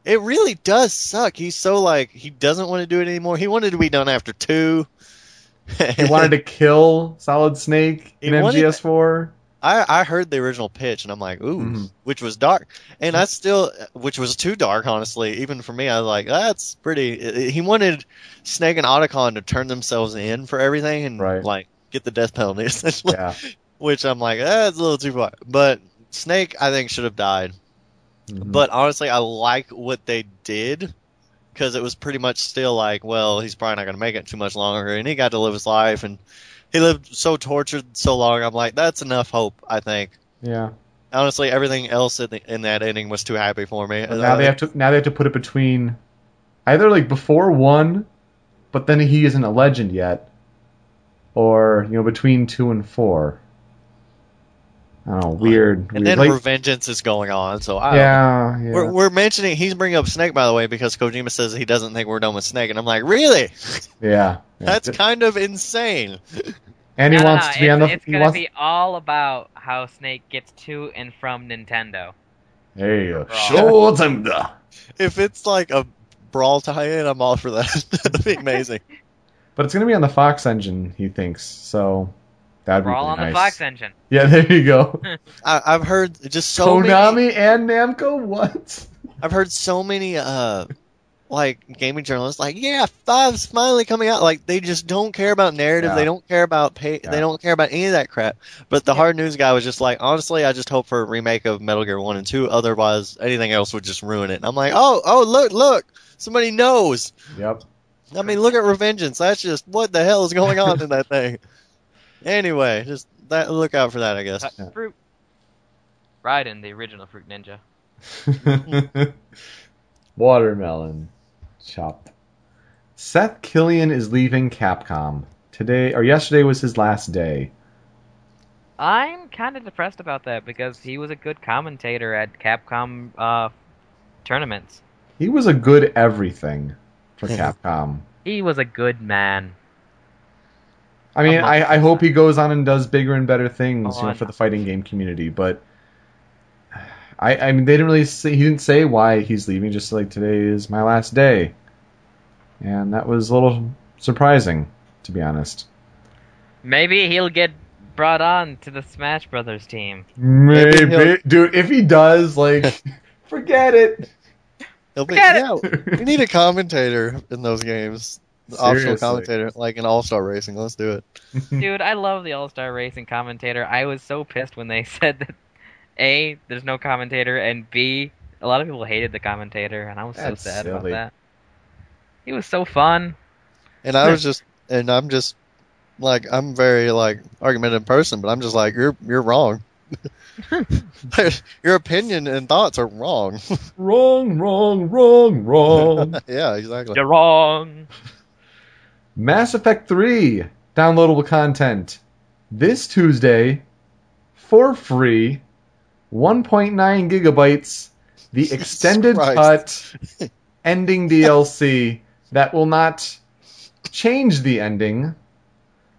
It really does suck. He's so like he doesn't want to do it anymore. He wanted to be done after two. He wanted to kill Solid Snake in wanted- MGS4. I, I heard the original pitch and I'm like, ooh, Mhm. which was dark, and I still, which was too dark, honestly. Even for me, I was like, that's pretty. He wanted Snake and Otacon to turn themselves in for everything and Right. like get the death penalty, essentially. Yeah. Which I'm like, that's a little too far. But Snake, I think, should have died. Mhm. But honestly, I like what they did because it was pretty much still like, well, he's probably not going to make it too much longer, and he got to live his life, and he lived so tortured so long. I'm like, that's enough hope, I think. yeah. Honestly, everything else in, the, in that ending was too happy for me. But now they have to now they have to put it between either like before one, but then he isn't a legend yet, or you know between two and four. I don't know, weird. and weird. then like, Revengeance is going on, so I yeah, yeah. We're, we're mentioning he's bringing up Snake by the way because Kojima says he doesn't think we're done with Snake, and I'm like, really? yeah, yeah. That's kind of insane. and he No, no, wants no, to be it's, on the. It's gonna wants, be all about how Snake gets to and from Nintendo. there uh, you go. Showtime. If it's like a brawl tie-in, I'm all for that. That'd be amazing. But it's gonna be on the Fox engine, he thinks. So that'd We're be all on pretty the nice. Fox engine. Yeah, there you go. I, I've heard just so many. Konami and Namco. What? I've heard so many uh like gaming journalists like, yeah, five's finally coming out. Like they just don't care about narrative. Yeah. They don't care about pay. Yeah. They don't care about any of that crap. But the hard news guy was just like, honestly, I just hope for a remake of Metal Gear One and Two. Otherwise, anything else would just ruin it. And I'm like, oh, oh, look, look, somebody knows. Yep. I mean, look at Revengeance. That's just what the hell is going on in that thing. Anyway, just that. Look out for that, I guess. Cut Yeah. Fruit. Raiden, the original Fruit Ninja. Watermelon. Chopped. Seth Killian is leaving Capcom. Today or yesterday was his last day. I'm kind of depressed about that because he was a good commentator at Capcom uh, tournaments. He was a good everything for Capcom. He was a good man. I mean, I'm I, I hope he goes on and does bigger and better things, you Oh, know, for the fighting game community. But I, I mean, they didn't really say he didn't say why he's leaving. Just like today is my last day, and that was a little surprising, to be honest. Maybe he'll get brought on to the Smash Brothers team. Maybe, he'll- dude. If he does, like, forget it. He'll be, Forget yeah, we need a commentator in those games. The optional commentator, like in All Star Racing. Let's do it. Dude, I love the All Star Racing commentator. I was so pissed when they said that A, there's no commentator, and B, a lot of people hated the commentator, and I was That's so sad about that. He was so fun. And I was just, and I'm just like, I'm very like argumentative person, but I'm just like, you're you're wrong. Your opinion and thoughts are wrong. wrong, wrong, wrong, wrong. yeah, exactly. You're wrong. Mass Effect 3 downloadable content this Tuesday for free, 1.9 gigabytes, the extended cut ending DLC that will not change the ending,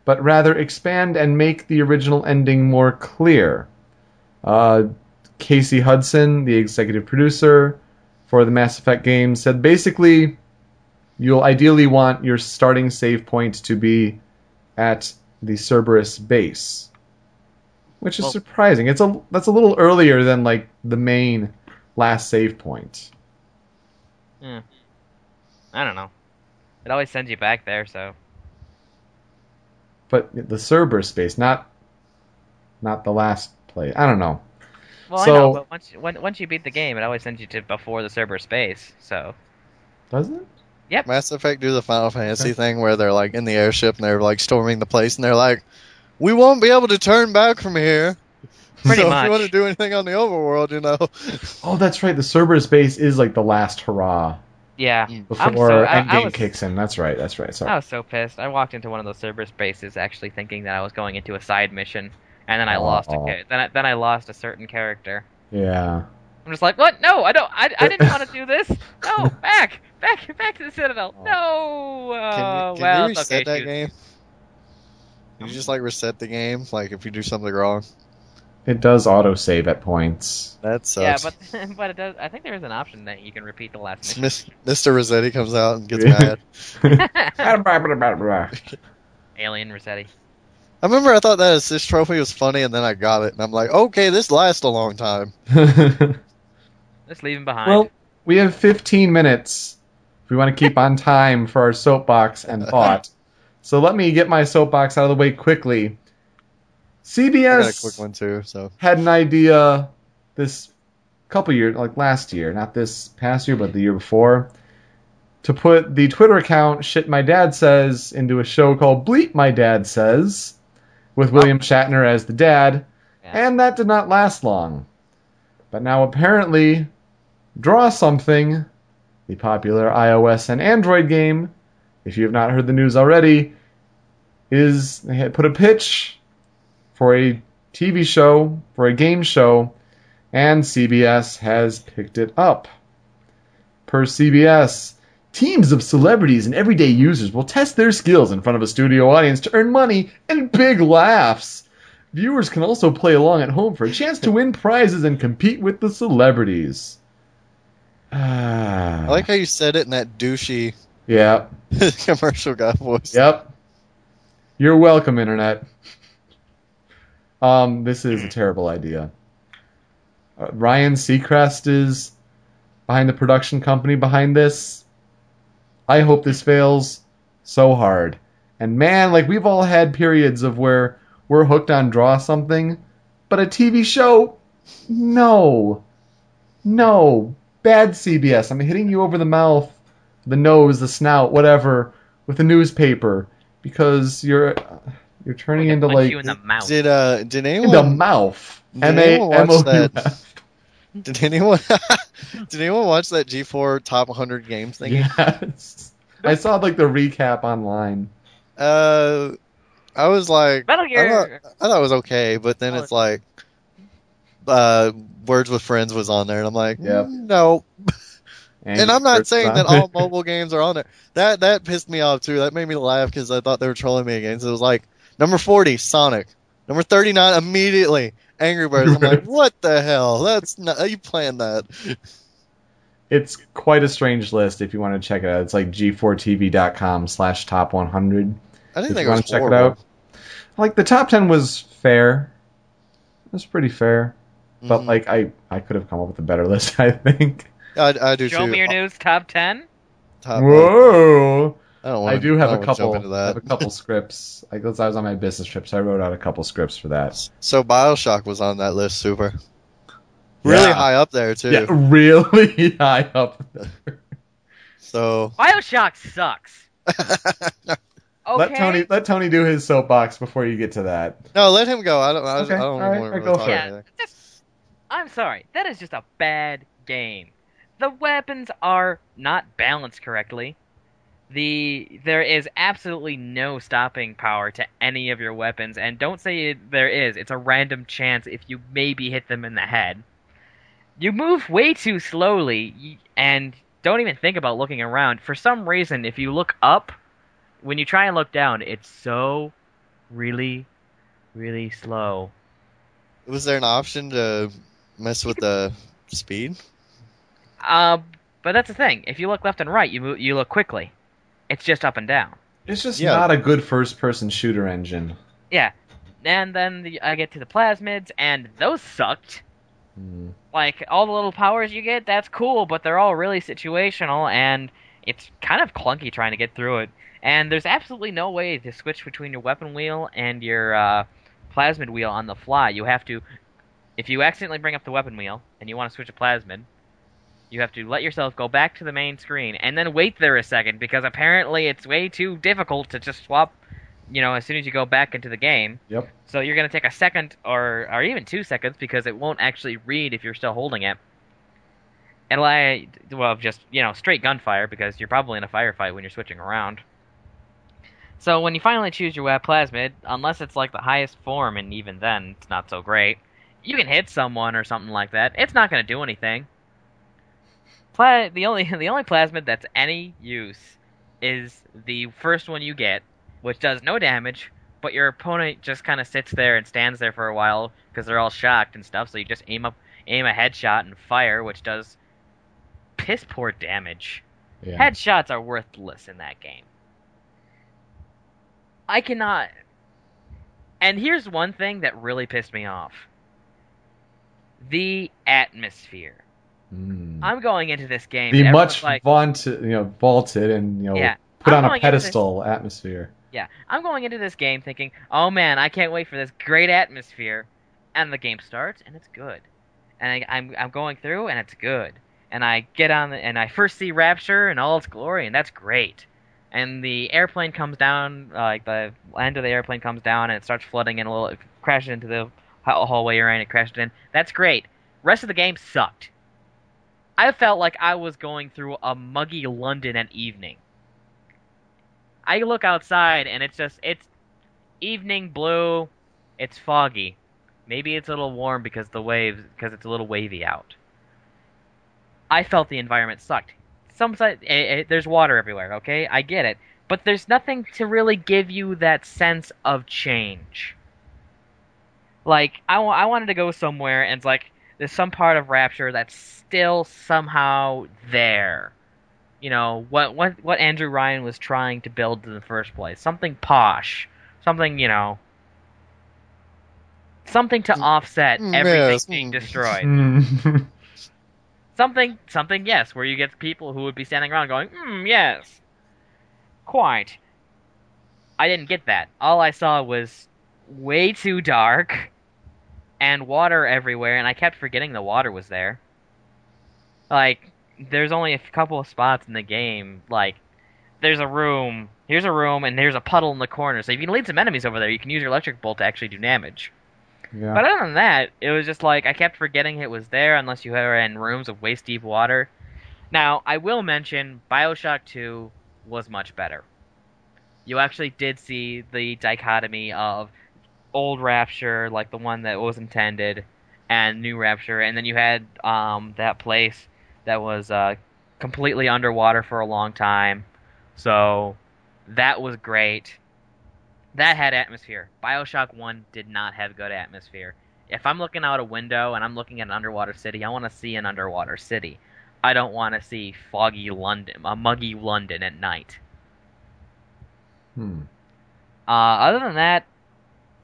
but rather expand and make the original ending more clear. Uh, Casey Hudson, the executive producer for the Mass Effect games, said basically you'll ideally want your starting save point to be at the Cerberus base, which is Well- surprising. It's a that's a little earlier than like the main last save point. Hmm. I don't know. It always sends you back there, so But the Cerberus base, not not the last place. I don't know. well I know, but once when, once you beat the game, it always sends you to before the Cerberus space. So Does it? Mass Effect do the Final Fantasy thing where they're like in the airship and they're like storming the place and they're like, "We won't be able to turn back from here." Pretty so if you want to do anything on the overworld, you know. Oh, that's right. The Cerberus base is like the last hurrah yeah, mm. before so, I, I Endgame was, kicks in. That's right. That's right. Sorry. I was so pissed. I walked into one of those server spaces actually thinking that I was going into a side mission, and then I lost a then I, then I lost a certain character. Yeah. I'm just like, what? No, I don't. I, I didn't want to do this. No, back, back, back to the Citadel. No. Uh, Can you, can well, you reset okay. that shoot. game? Can you just like reset the game, like if you do something wrong? It does auto save at points. That sucks. Yeah, but but it does. I think there is an option that you can repeat the last mission. Miss- Mr. Resetti comes out and gets mad. Alien Resetti. I remember I thought that assist trophy was funny, and then I got it, and I'm like, okay, this lasts a long time. Let's leave him behind. well, we have 15 minutes if we want to keep on time for our soapbox and thought. So let me get my soapbox out of the way quickly. CBS quick one too. So had an idea this couple years, like last year, not this past year, but the year before, to put the Twitter account "Shit My Dad Says" into a show called "Bleep My Dad Says," with William Shatner as the dad, Yeah. and that did not last long. But now apparently, Draw Something, the popular iOS and Android game, if you have not heard the news already, is they had put a pitch for a TV show, for a game show, and CBS has picked it up. Per CBS, teams of celebrities and everyday users will test their skills in front of a studio audience to earn money and big laughs. Viewers can also play along at home for a chance to win prizes and compete with the celebrities. Ah. I like how you said it in that douchey yeah. commercial guy voice. Yep. You're welcome, Internet. Um, this is a terrible idea. Uh, Ryan Seacrest is behind the production company behind this. I hope this fails so hard. And man, like we've all had periods of where we're hooked on draw something, but a TV show, no, no, bad CBS. I'm hitting you over the mouth, the nose, the snout, whatever, with a newspaper because you're you're turning into Punch like you in the mouth. Did uh did in anyone the mouth. Did M A anyone watch O U F. did anyone did anyone watch that G4 top 100 games thing? Yes. I saw like the recap online. Uh, I was like, Metal I Gear. thought, I thought it was okay, but then Oh, it's like, uh, Words with Friends was on there, and I'm like, Yep. "Mm, no. And I'm not saying that all mobile games are on there. That that pissed me off too. That made me laugh because I thought they were trolling me again. So it was like number 40, Sonic. Number 39, immediately Angry Birds. I'm like, what the hell? That's not you planned that. It's quite a strange list if you want to check it out. It's like g4tv.com slash top 100. I didn't If think you it was want to check it out. Like the top 10 was fair. It was pretty fair. But Mhm. like I, I could have come up with a better list, I think. I, I do Show too. me your news top ten. Top- Whoa! I don't want. I do have I a don't wanna jump couple. into I have a couple scripts. Like, I was on my business trip, so I wrote out a couple scripts for that. So Bioshock was on that list, super. Really Yeah. high up there too. Yeah, really high up. there. So Bioshock sucks. Okay. Let Tony let Tony do his soapbox before you get to that. no, let him go. I don't. I, Okay, I don't all right, want to all right, really go talk for it. Yeah, anything. just, I'm sorry. That is just a bad game. The weapons are not balanced correctly. The there is absolutely no stopping power to any of your weapons, and don't say it, there is. It's a random chance if you maybe hit them in the head. You move way too slowly, and don't even think about looking around. For some reason, if you look up, when you try and look down, it's so really, really slow. Was there an option to mess with the speed? Uh, but that's the thing. If you look left and right, you move, you look quickly. It's just up and down. It's just Yeah. not a good first person shooter engine. Yeah, and then the, I get to the plasmids, and those sucked. Hmm. Like all the little powers you get, that's cool, but they're all really situational, and it's kind of clunky trying to get through it. And there's absolutely no way to switch between your weapon wheel and your uh, plasmid wheel on the fly. You have to, if you accidentally bring up the weapon wheel and you want to switch a plasmid, you have to let yourself go back to the main screen and then wait there a second because apparently it's way too difficult to just swap. You know, as soon as you go back into the game, Yep. so you're going to take a second or or even two seconds because it won't actually read if you're still holding it. And like, well, just you know, straight gunfire because you're probably in a firefight when you're switching around. So when you finally choose your web plasmid, unless it's like the highest form, and even then it's not so great, you can hit someone or something like that. It's not going to do anything. Pla- the only the only plasmid that's any use is the first one you get, which does no damage, but your opponent just kind of sits there and stands there for a while because they're all shocked and stuff. So you just aim up, aim a headshot and fire, which does piss poor damage. Yeah. Headshots are worthless in that game. I cannot. And here's one thing that really pissed me off the atmosphere. Hmm. I'm going into this game. the much like, vaunted, you know, vaulted and you know, Yeah. put I'm on a into this- pedestal atmosphere. Yeah, I'm going into this game thinking, oh man, I can't wait for this great atmosphere, and the game starts and it's good, and I, I'm I'm going through and it's good, and I get on the, and I first see Rapture in all its glory, and that's great, and the airplane comes down, uh, like the end of the airplane comes down and it starts flooding in a little, it crashes into the hallway you're in, it crashed in. That's great. Rest of the game sucked. I felt like I was going through a muggy London at evening. I look outside and it's just it's evening blue. It's foggy. Maybe it's a little warm because the waves because it's a little wavy out. I felt the environment sucked. Some side, eh, eh, there's water everywhere. Okay, I get it, but there's nothing to really give you that sense of change. Like I, I wanted to go somewhere and it's like there's some part of Rapture that's still somehow there you know what what what Andrew Ryan was trying to build in the first place. Something posh, something you know, something to offset Mm, everything yes, being mm. destroyed. Something something yes, where you get people who would be standing around going, hmm, yes, quite. I didn't get that. All I saw was way too dark and water everywhere, and I kept forgetting the water was there. Like, there's only a couple of spots in the game. Like, there's a room, here's a room, and there's a puddle in the corner. So if you can lead some enemies over there, you can use your electric bolt to actually do damage. yeah. But other than that, it was just like I kept forgetting it was there unless you were in rooms of waist deep water. Now, I will mention Bioshock 2 was much better. You actually did see the dichotomy of old Rapture, like the one that was intended, and new Rapture, and then you had um, that place that was uh, completely underwater for a long time. So that was great. That had atmosphere. Bioshock 1 did not have good atmosphere. If I'm looking out a window and I'm looking at an underwater city, I want to see an underwater city. I don't want to see foggy London, a muggy London at night. Hmm. Uh, other than that,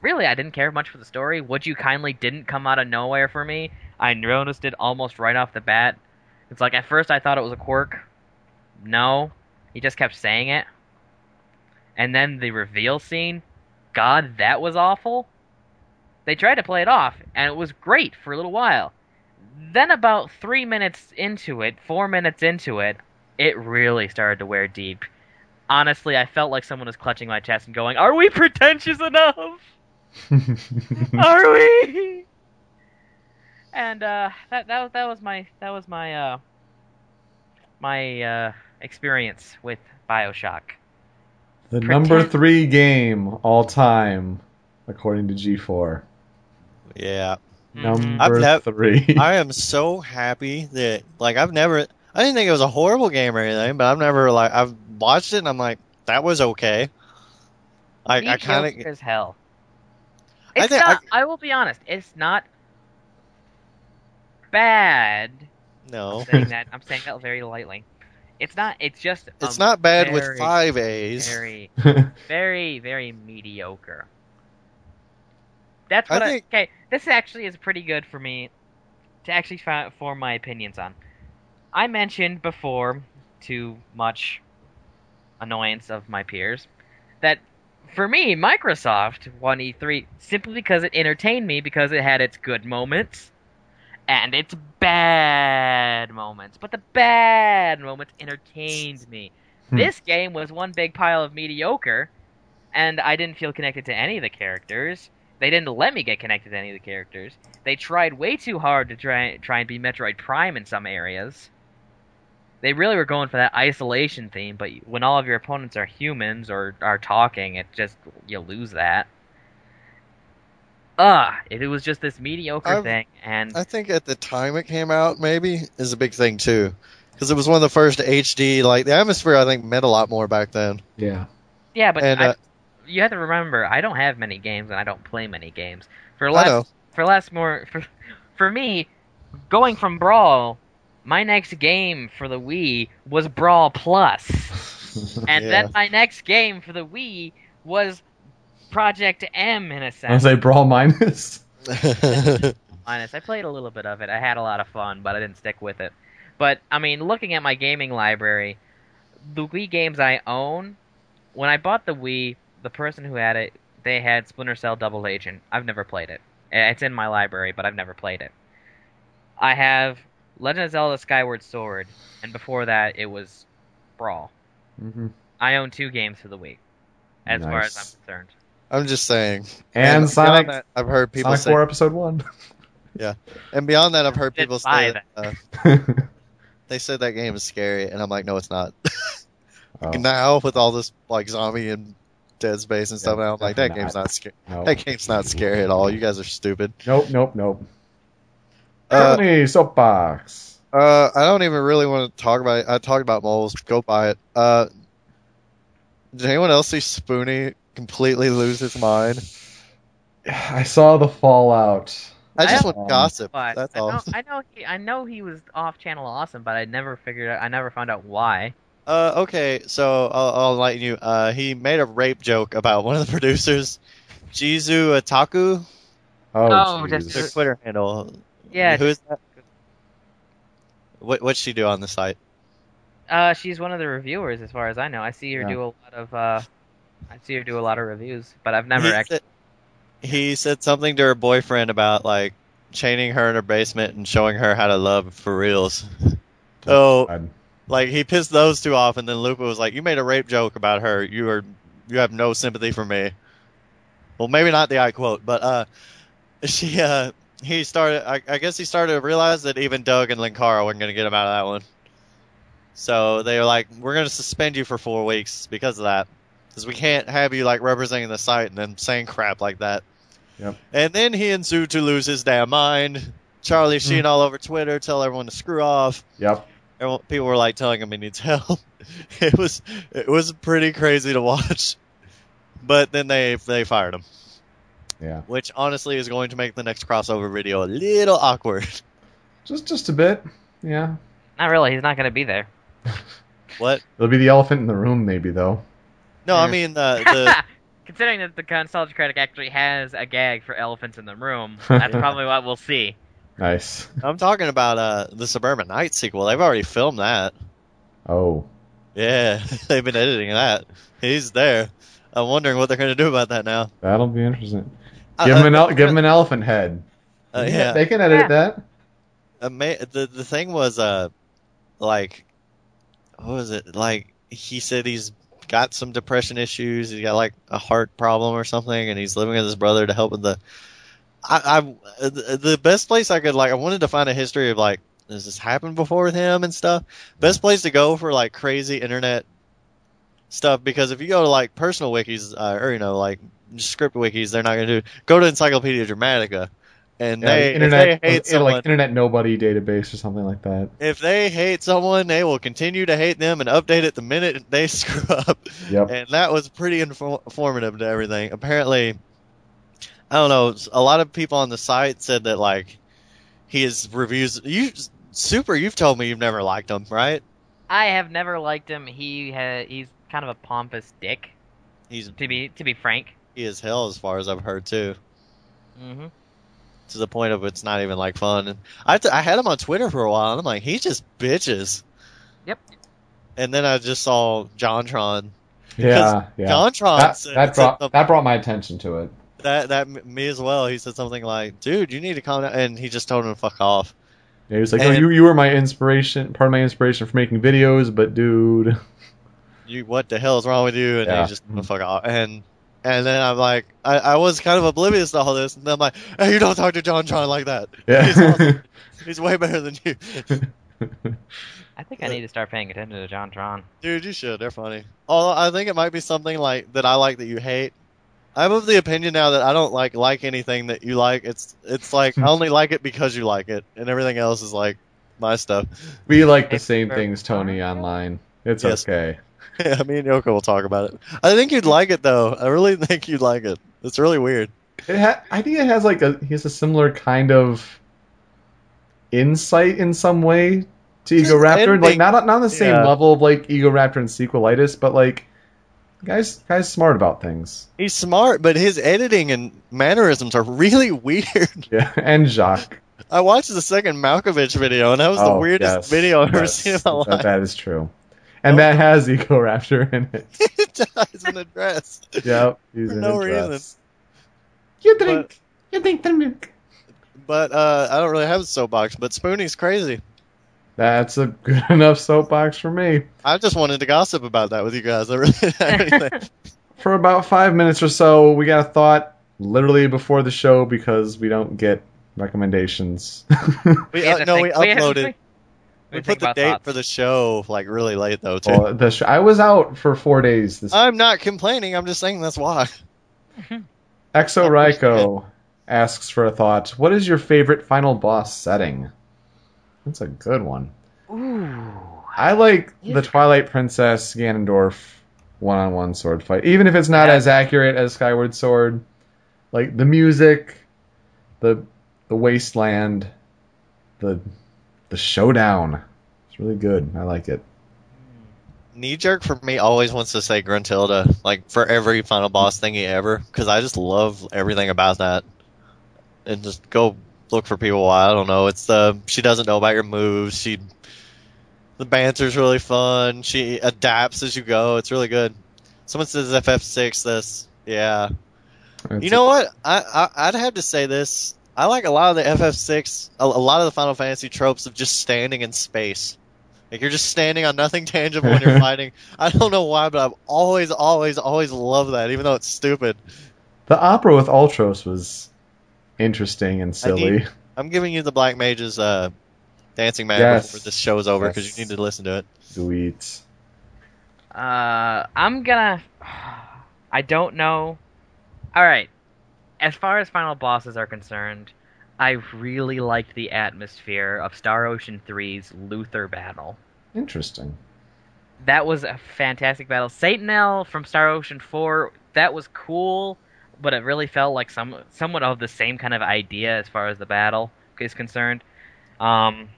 really, I didn't care much for the story. Would You Kindly didn't come out of nowhere for me. I noticed it almost right off the bat. It's like at first I thought it was a quirk. No, he just kept saying it. And then the reveal scene, God, that was awful. They tried to play it off, and it was great for a little while. Then, about three minutes into it, four minutes into it, it really started to wear deep. Honestly, I felt like someone was clutching my chest and going, Are we pretentious enough? Are we? And uh, that that was that was my that was my uh, my uh, experience with Bioshock. the Pretend- number three game all time, according to G4. Yeah. Mhm. Number I've nev- three. I am so happy that like I've never I didn't think it was a horrible game or anything, but I've never like I've watched it and I'm like that was okay. I I kind of as hell. I It's think- not. I, will be honest. It's not bad. no. I'm saying that. I'm saying that very lightly. It's not. It's just. It's um, not bad with five A's. Very, very, very mediocre. That's what I, think- okay. This actually is pretty good for me to actually fi- form my opinions on. I mentioned before, to much annoyance of my peers, that for me, Microsoft won E3 simply because it entertained me because it had its good moments and its bad moments. But the bad moments entertained me. Hmm. This game was one big pile of mediocre, and I didn't feel connected to any of the characters. They didn't let me get connected to any of the characters. They tried way too hard to try try and be Metroid Prime in some areas. They really were going for that isolation theme, but when all of your opponents are humans or are talking, it just you lose that. Ugh, it was just this mediocre I've- thing, and I think at the time it came out, maybe is a big thing too, because it was one of the first HD. Like the atmosphere, I think meant a lot more back then. Yeah. yeah, but and I, uh, you have to remember, I don't have many games and I don't play many games. For I less, for less more, for for me, going from Brawl, my next game for the Wii was Brawl Plus, and Yeah. then my next game for the Wii was Project M in a sense. I say Brawl minus. honest. I played a little bit of it. I had a lot of fun, but I didn't stick with it. But I mean, looking at my gaming library, the Wii games I own, when I bought the Wii, the person who had it, they had Splinter Cell Double Agent. I've never played it. It's in my library, but I've never played it. I have Legend of Zelda Skyward Sword, and before that it was Brawl. hmm I own two games for the Wii, as far as I'm concerned. I'm just saying. And beyond Sonic, that, I've heard people Sonic say, 4 Episode 1. Yeah, and beyond that, I've heard people say that. uh, they said that game is scary, and I'm like, no, it's not. oh, now with all this like zombie and Dead Space and stuff, Yeah, now I'm like, that definitely game's not. not scary. no. That game's not scary at all. You guys are stupid. Nope, nope, nope. Uh, Tony Soapbox. Uh, I don't even really want to talk about it. I talked about moles. Go buy it. Uh, did anyone else see Spoony completely lose his mind? I saw the fallout. I just I- want gossip. But That's I all. know, I know, he, I know he was off channel awesome, but I never figured out. I never found out why. Uh, okay, so I'll, I'll enlighten you. Uh, he made a rape joke about one of the producers, JesuOtaku, Oh, Oh, just- their Twitter handle. Yeah, who is that? What what'd she do on the site? Uh, she's one of the reviewers, as far as I know. I see her Yeah. do a lot of. Uh, I see her do a lot of reviews, but I've never he actually. Said, he said something to her boyfriend about like chaining her in her basement and showing her how to love for reals. Oh, God. like he pissed those two off, and then Lupa was like, "You made a rape joke about her. You are you have no sympathy for me." Well, maybe not the I quote, but uh, she uh, he started. I, I guess he started to realize that even Doug and Linkara weren't going to get him out of that one. So they were like, "We're going to suspend you for four weeks because of that, because we can't have you like representing the site and then saying crap like that." Yep. And then he ensued to lose his damn mind. Charlie mm-hmm. Sheen all over Twitter, tell everyone to screw off. Yep. Everyone, people were like telling him he needs help. It was it was pretty crazy to watch. But then they they fired him, Yeah. which honestly is going to make the next crossover video a little awkward. Just just a bit. Yeah. Not really. He's not going to be there. What? It'll be the elephant in the room, maybe though. No, I mean the the Considering that the Nostalgia Critic actually has a gag for elephants in the room, that's probably what we'll see. Nice. I'm talking about uh the Suburban Night sequel. They've already filmed that. Oh. Yeah, they've been editing that. He's there. I'm wondering what they're going to do about that now. That'll be interesting. Uh, Give him an uh, el- give him an elephant head. uh, They can- yeah. They can edit Yeah. that. ama- the the thing was uh like what was it like he said he's got some depression issues he's got like a heart problem or something and he's living with his brother to help with the I, I the the best place I could like I wanted to find a history of like does this happened before with him and stuff best place to go for like crazy internet stuff because if you go to like personal wikis uh, or you know like script wikis they're not gonna do go to Encyclopedia Dramatica and Yeah, they the if internet, they hate uh, someone like internet nobody database or something like that. if they hate someone, they will continue to hate them and update it the minute they screw up. Yep. And that was pretty infor- informative to everything. Apparently, I don't know. A lot of people on the site said that like his reviews. You super. You've told me you've never liked him, right? I have never liked him. He ha- he's kind of a pompous dick, He's to be to be frank. He is hell as far as I've heard too. Mm-hmm. to the point of it's not even like fun. And I, t- I had him on Twitter for a while, and I'm like, he's just bitches. Yep. And then I just saw JonTron. Yeah, yeah. JonTron That, said, that brought something- that brought my attention to it. that that me as well. He said something like, "Dude, you need to calm down," and he just told him to fuck off. Yeah, he was like, And- "Oh, you you were my inspiration, part of my inspiration for making videos, but dude, You, what the hell is wrong with you? And Yeah. he just told him fuck off. And and then I'm like, I, I was kind of oblivious to all this, and then I'm like, hey, you don't talk to JonTron like that. He's, yeah." awesome. He's way better than you, I think I need to start paying attention to JonTron. dude. You should. They're funny. Although I think it might be something like that I like that you hate. I'm of the opinion now that I don't like like anything that you like. It's it's like I only like it because you like it, and everything else is like my stuff. we like the same things, Tony, online. It's Yes. okay. Yeah, me and Yoko will talk about it. I think you'd like it though. I really think you'd like it. It's really weird. It ha- I think it has like a he has a similar kind of insight in some way to Just Egoraptor. Like not not on the same Yeah. level of like Egoraptor and Sequelitis, but like guys guys smart about things. He's smart, but his editing and mannerisms are really weird. Yeah, and Jacques. I watched the second Malkovich video, and that was the Oh, weirdest yes, video I've ever yes, seen in my life. that is true. And that has Egoraptor in it. it does in a dress. Yep, he's For in no a dress. reason. You drink, you drink the milk. But uh, I don't really have a soapbox, but Spoony's crazy. That's a good enough soapbox for me. I just wanted to gossip about that with you guys. I really anything. For about five minutes or so, we got a thought literally before the show because we don't get recommendations. We, uh, no, think- we had to uploaded. Think- We put the date thoughts. for the show like really late though too. well, the sh- I was out for four days. This I'm not complaining. I'm just saying that's why. Exo Raiko asks for a thought. What is your favorite final boss setting? That's a good one. Ooh. I like the Yes. Twilight Princess Ganondorf one-on-one sword fight, even if it's not Yeah. as accurate as Skyward Sword. Like the music, the the wasteland, the the showdown. It's really good. I like it. Knee jerk for me always wants to say Gruntilda, like for every final boss thingy ever, because I just love everything about that. And just go look for people. I don't know. It's the she doesn't know about your moves. She the banter's really fun. She adapts as you go. It's really good. Someone says FF6. This yeah. It's You know what? I, I I'd have to say this. I like a lot of the FF6, a, a lot of the Final Fantasy tropes of just standing in space. Like you're just standing on nothing tangible when you're fighting. I don't know why, but I've always, always, always loved that, even though it's stupid. the opera with Ultros was interesting and silly. need- I'm giving you the Black Mage's uh, Dancing Mad Yes. before this show is over because Yes. you need to listen to it. Sweet. Uh, I'm gonna. I don't know. All right. As far as final bosses are concerned, I really liked the atmosphere of Star Ocean 3's Luther battle. Interesting. That was a fantastic battle. Satanel from Star Ocean 4, that was cool, but it really felt like some somewhat of the same kind of idea as far as the battle is concerned. Um,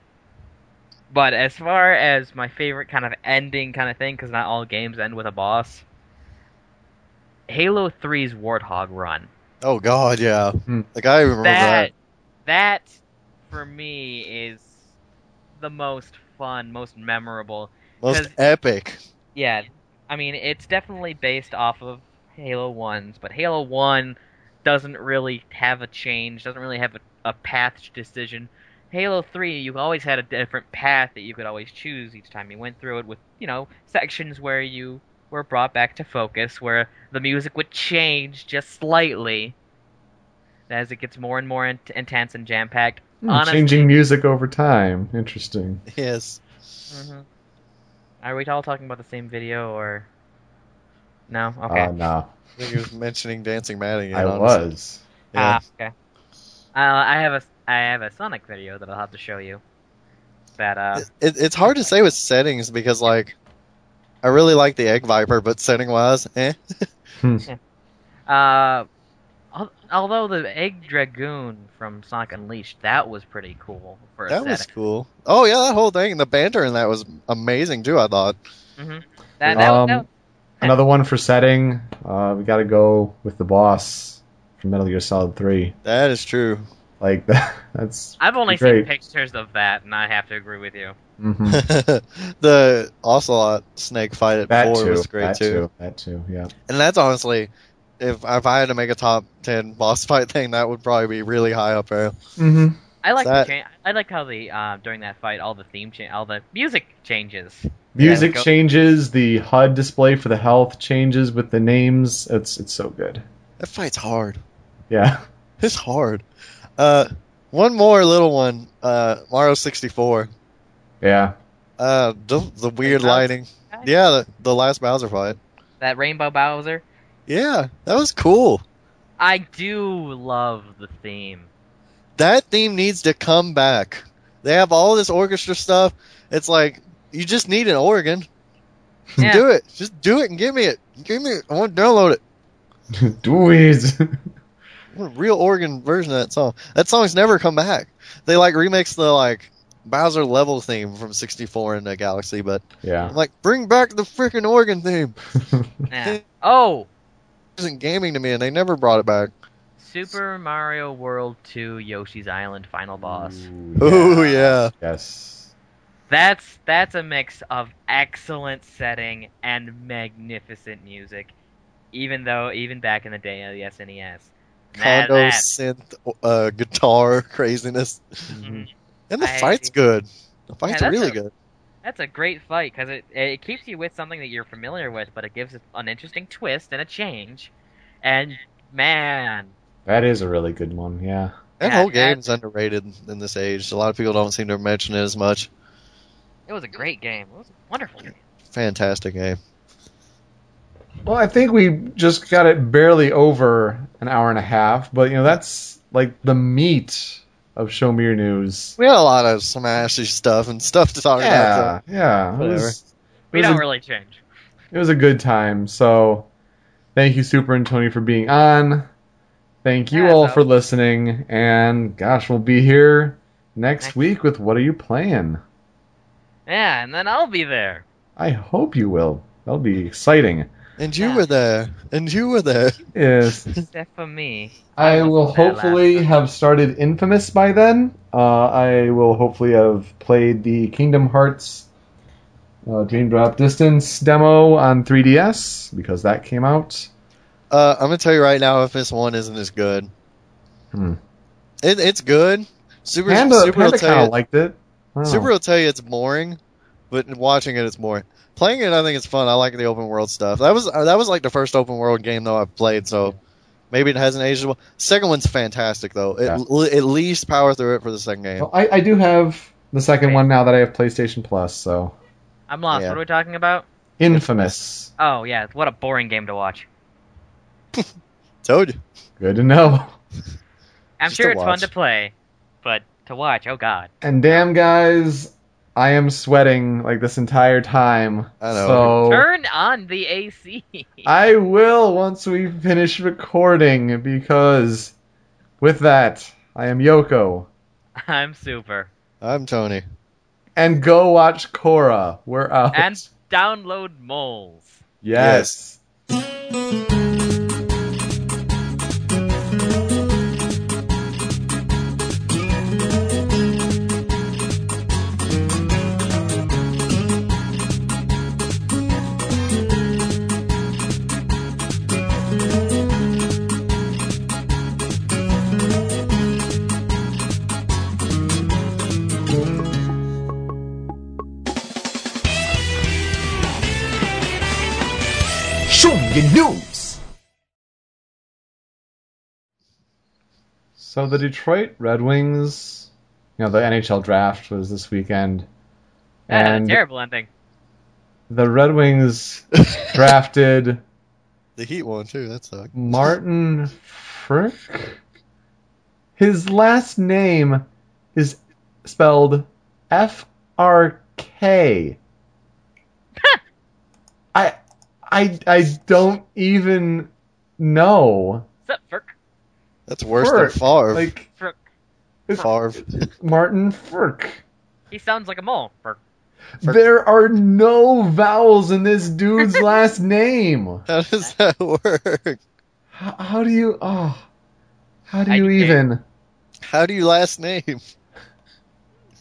but as far as my favorite kind of ending kind of thing, because not all games end with a boss, Halo 3's Warthog run. Oh God, yeah. Hmm. Like I remember that. That, that for me is the most fun, most memorable. most epic. Yeah, I mean it's definitely based off of Halo One's, but Halo One doesn't really have a change, doesn't really have a, a path decision. Halo Three, you always had a different path that you could always choose each time you went through it, with you know sections where you were brought back to focus, where the music would change just slightly as it gets more and more int- intense and jam packed. Honestly- changing music over time. Interesting. Yes. hmm Are we all talking about the same video or no? Okay. Uh, no, I think he was mentioning Dancing Mad again. I honestly. was. Yeah. Ah, okay. Uh, I have a I have a Sonic video that I'll have to show you. That uh, it, it's hard to say with settings because like I really like the Egg Viper, but setting wise, eh. uh, although the Egg Dragoon from Sonic Unleashed that was pretty cool for a That was cool. Oh yeah, that whole thing, the banter in that was amazing too. I thought. hmm That, that, Um, that, Another one for setting. Uh, we got to go with the boss from Metal Gear Solid Three. That is true. Like that, that's I've only Great. seen pictures of that, and I have to agree with you. hmm the Ocelot snake fight at that four too. was great that too. That too. Yeah. And that's honestly, if if I had to make a top ten boss fight thing, that would probably be really high up there. Mm-hmm. I like That- the cha- I like how the uh, during that fight all the theme cha- all the music changes. Music go- changes. The HUD display for the health changes with the names. It's it's so good. That fight's hard. Yeah. It's hard. Uh, one more little one. Uh, Mario sixty four. Yeah. Uh, the the weird lighting. guy? Yeah, the, the last Bowser fight. That Rainbow Bowser. Yeah, that was cool. I do love the theme. That theme needs to come back. They have all this orchestra stuff. It's like you just need an organ. Yeah. Do it. Just do it and give me it. Give me it. I want to download it. Do it. I a real organ version of that song. That song's never come back. They like remix the like Bowser level theme from 64 in the Galaxy, but yeah. I'm like, bring back the freaking organ theme. Yeah. oh, It isn't gaming to me, and they never brought it back. Super Mario World 2 Yoshi's Island final boss. Oh yeah, Yes. That's that's a mix of excellent setting and magnificent music. Even though even back in the day of the SNES. That- that- synth uh, guitar craziness, Mhm. and the I- fight's good. The fights Yeah, really a- good. That's a great fight because it it keeps you with something that you're familiar with, but it gives it an interesting twist and a change. And man, That is a really good one. Yeah. That Yeah, whole that- game's underrated in this age. A lot of people don't seem to mention it as much. it was a great game. It was a wonderful game. Fantastic game. Well, I think we just got it barely over an hour and a half, but you know that's like the meat of Show Me Your News. We had a lot of smashy stuff and stuff to talk about. Yeah, yeah. Whatever. was, We don't a- really change. it was a good time. So, thank you, Super and Tony, for being on. Thank you Yeah, all no. for listening, and gosh, we'll be here next Next- week with What Are You Playing? Yeah, and then I'll be there. I hope you will. That'll be exciting. And you Yeah. were there. And you were there. Yes. Except for me. I wasn't will hopefully have started Infamous by then. Uh, I will hopefully have played the Kingdom Hearts uh, Dream Drop Distance demo on 3DS because that came out. Uh, I'm gonna tell you right now, if this one isn't as good, Hmm. it, it's good. Super, Panda, Super will tell kind you, of liked it. I. Super will tell you it's boring, but watching it, it's boring. Playing it, I think it's fun. I like the open world stuff. That was uh, that was like the first open world game though I've played, so maybe it hasn't aged well. Second one's fantastic though. It, Yeah. l- at least power through it for the second game. Well, I, I do have the second Right. one now that I have PlayStation Plus, so I'm lost. Yeah. What are we talking about? Infamous. Oh yeah, what a boring game to watch. Told you. Good to know. I'm Just sure to it's fun to play, but to watch, oh god. And damn, guys, I am sweating like this entire time. I know. So Turn on the AC. I will once we finish recording because with that, I am Yoko. I'm super. I'm Tony. And go watch Korra. We're out. And download moles. yes. Show So the Detroit Red Wings, you know, the NHL draft was this weekend. That a And terrible ending. the Red Wings drafted The Heat one too. That sucked. Martin Frk. His last name is spelled F R K. I I I don't even know. What's up, Ferk? That's worse Frick. than Favre. Like Frick. it's Favre. Martin Frk. He sounds like a mole. Ferk. There are no vowels in this dude's last name. How does that work? How, how do you? Oh, How do I you do. even? How do you last name?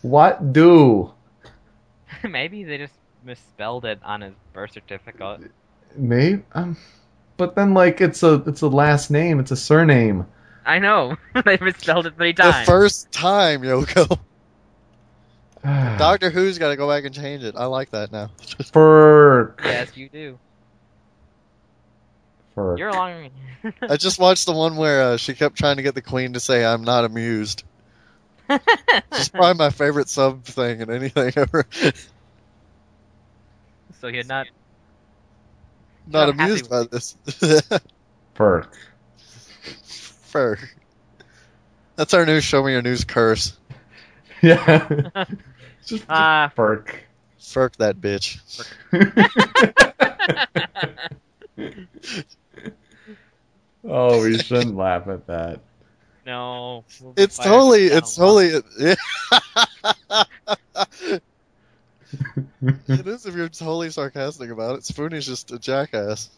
What do? Maybe they just misspelled it on his birth certificate. Maybe. Um, but then like it's a it's a last name. It's a surname. I know. they misspelled it three times. The first time, Yoko. Doctor Who's got to go back and change it. I like that now. Ferk. Yes, you do. Ferk. You're along. I just watched the one where uh, she kept trying to get the queen to say, "I'm not amused." It's probably my favorite sub thing in anything ever. so you're not. not I'm amused by this. Ferk. Fur. That's our new show me your news curse. Yeah. just, just Ah. Ferk. Furk that bitch. oh, we shouldn't laugh at that. no. we'll It's totally, it's now on. totally, it is if you're totally sarcastic about it. Spoony's just a jackass.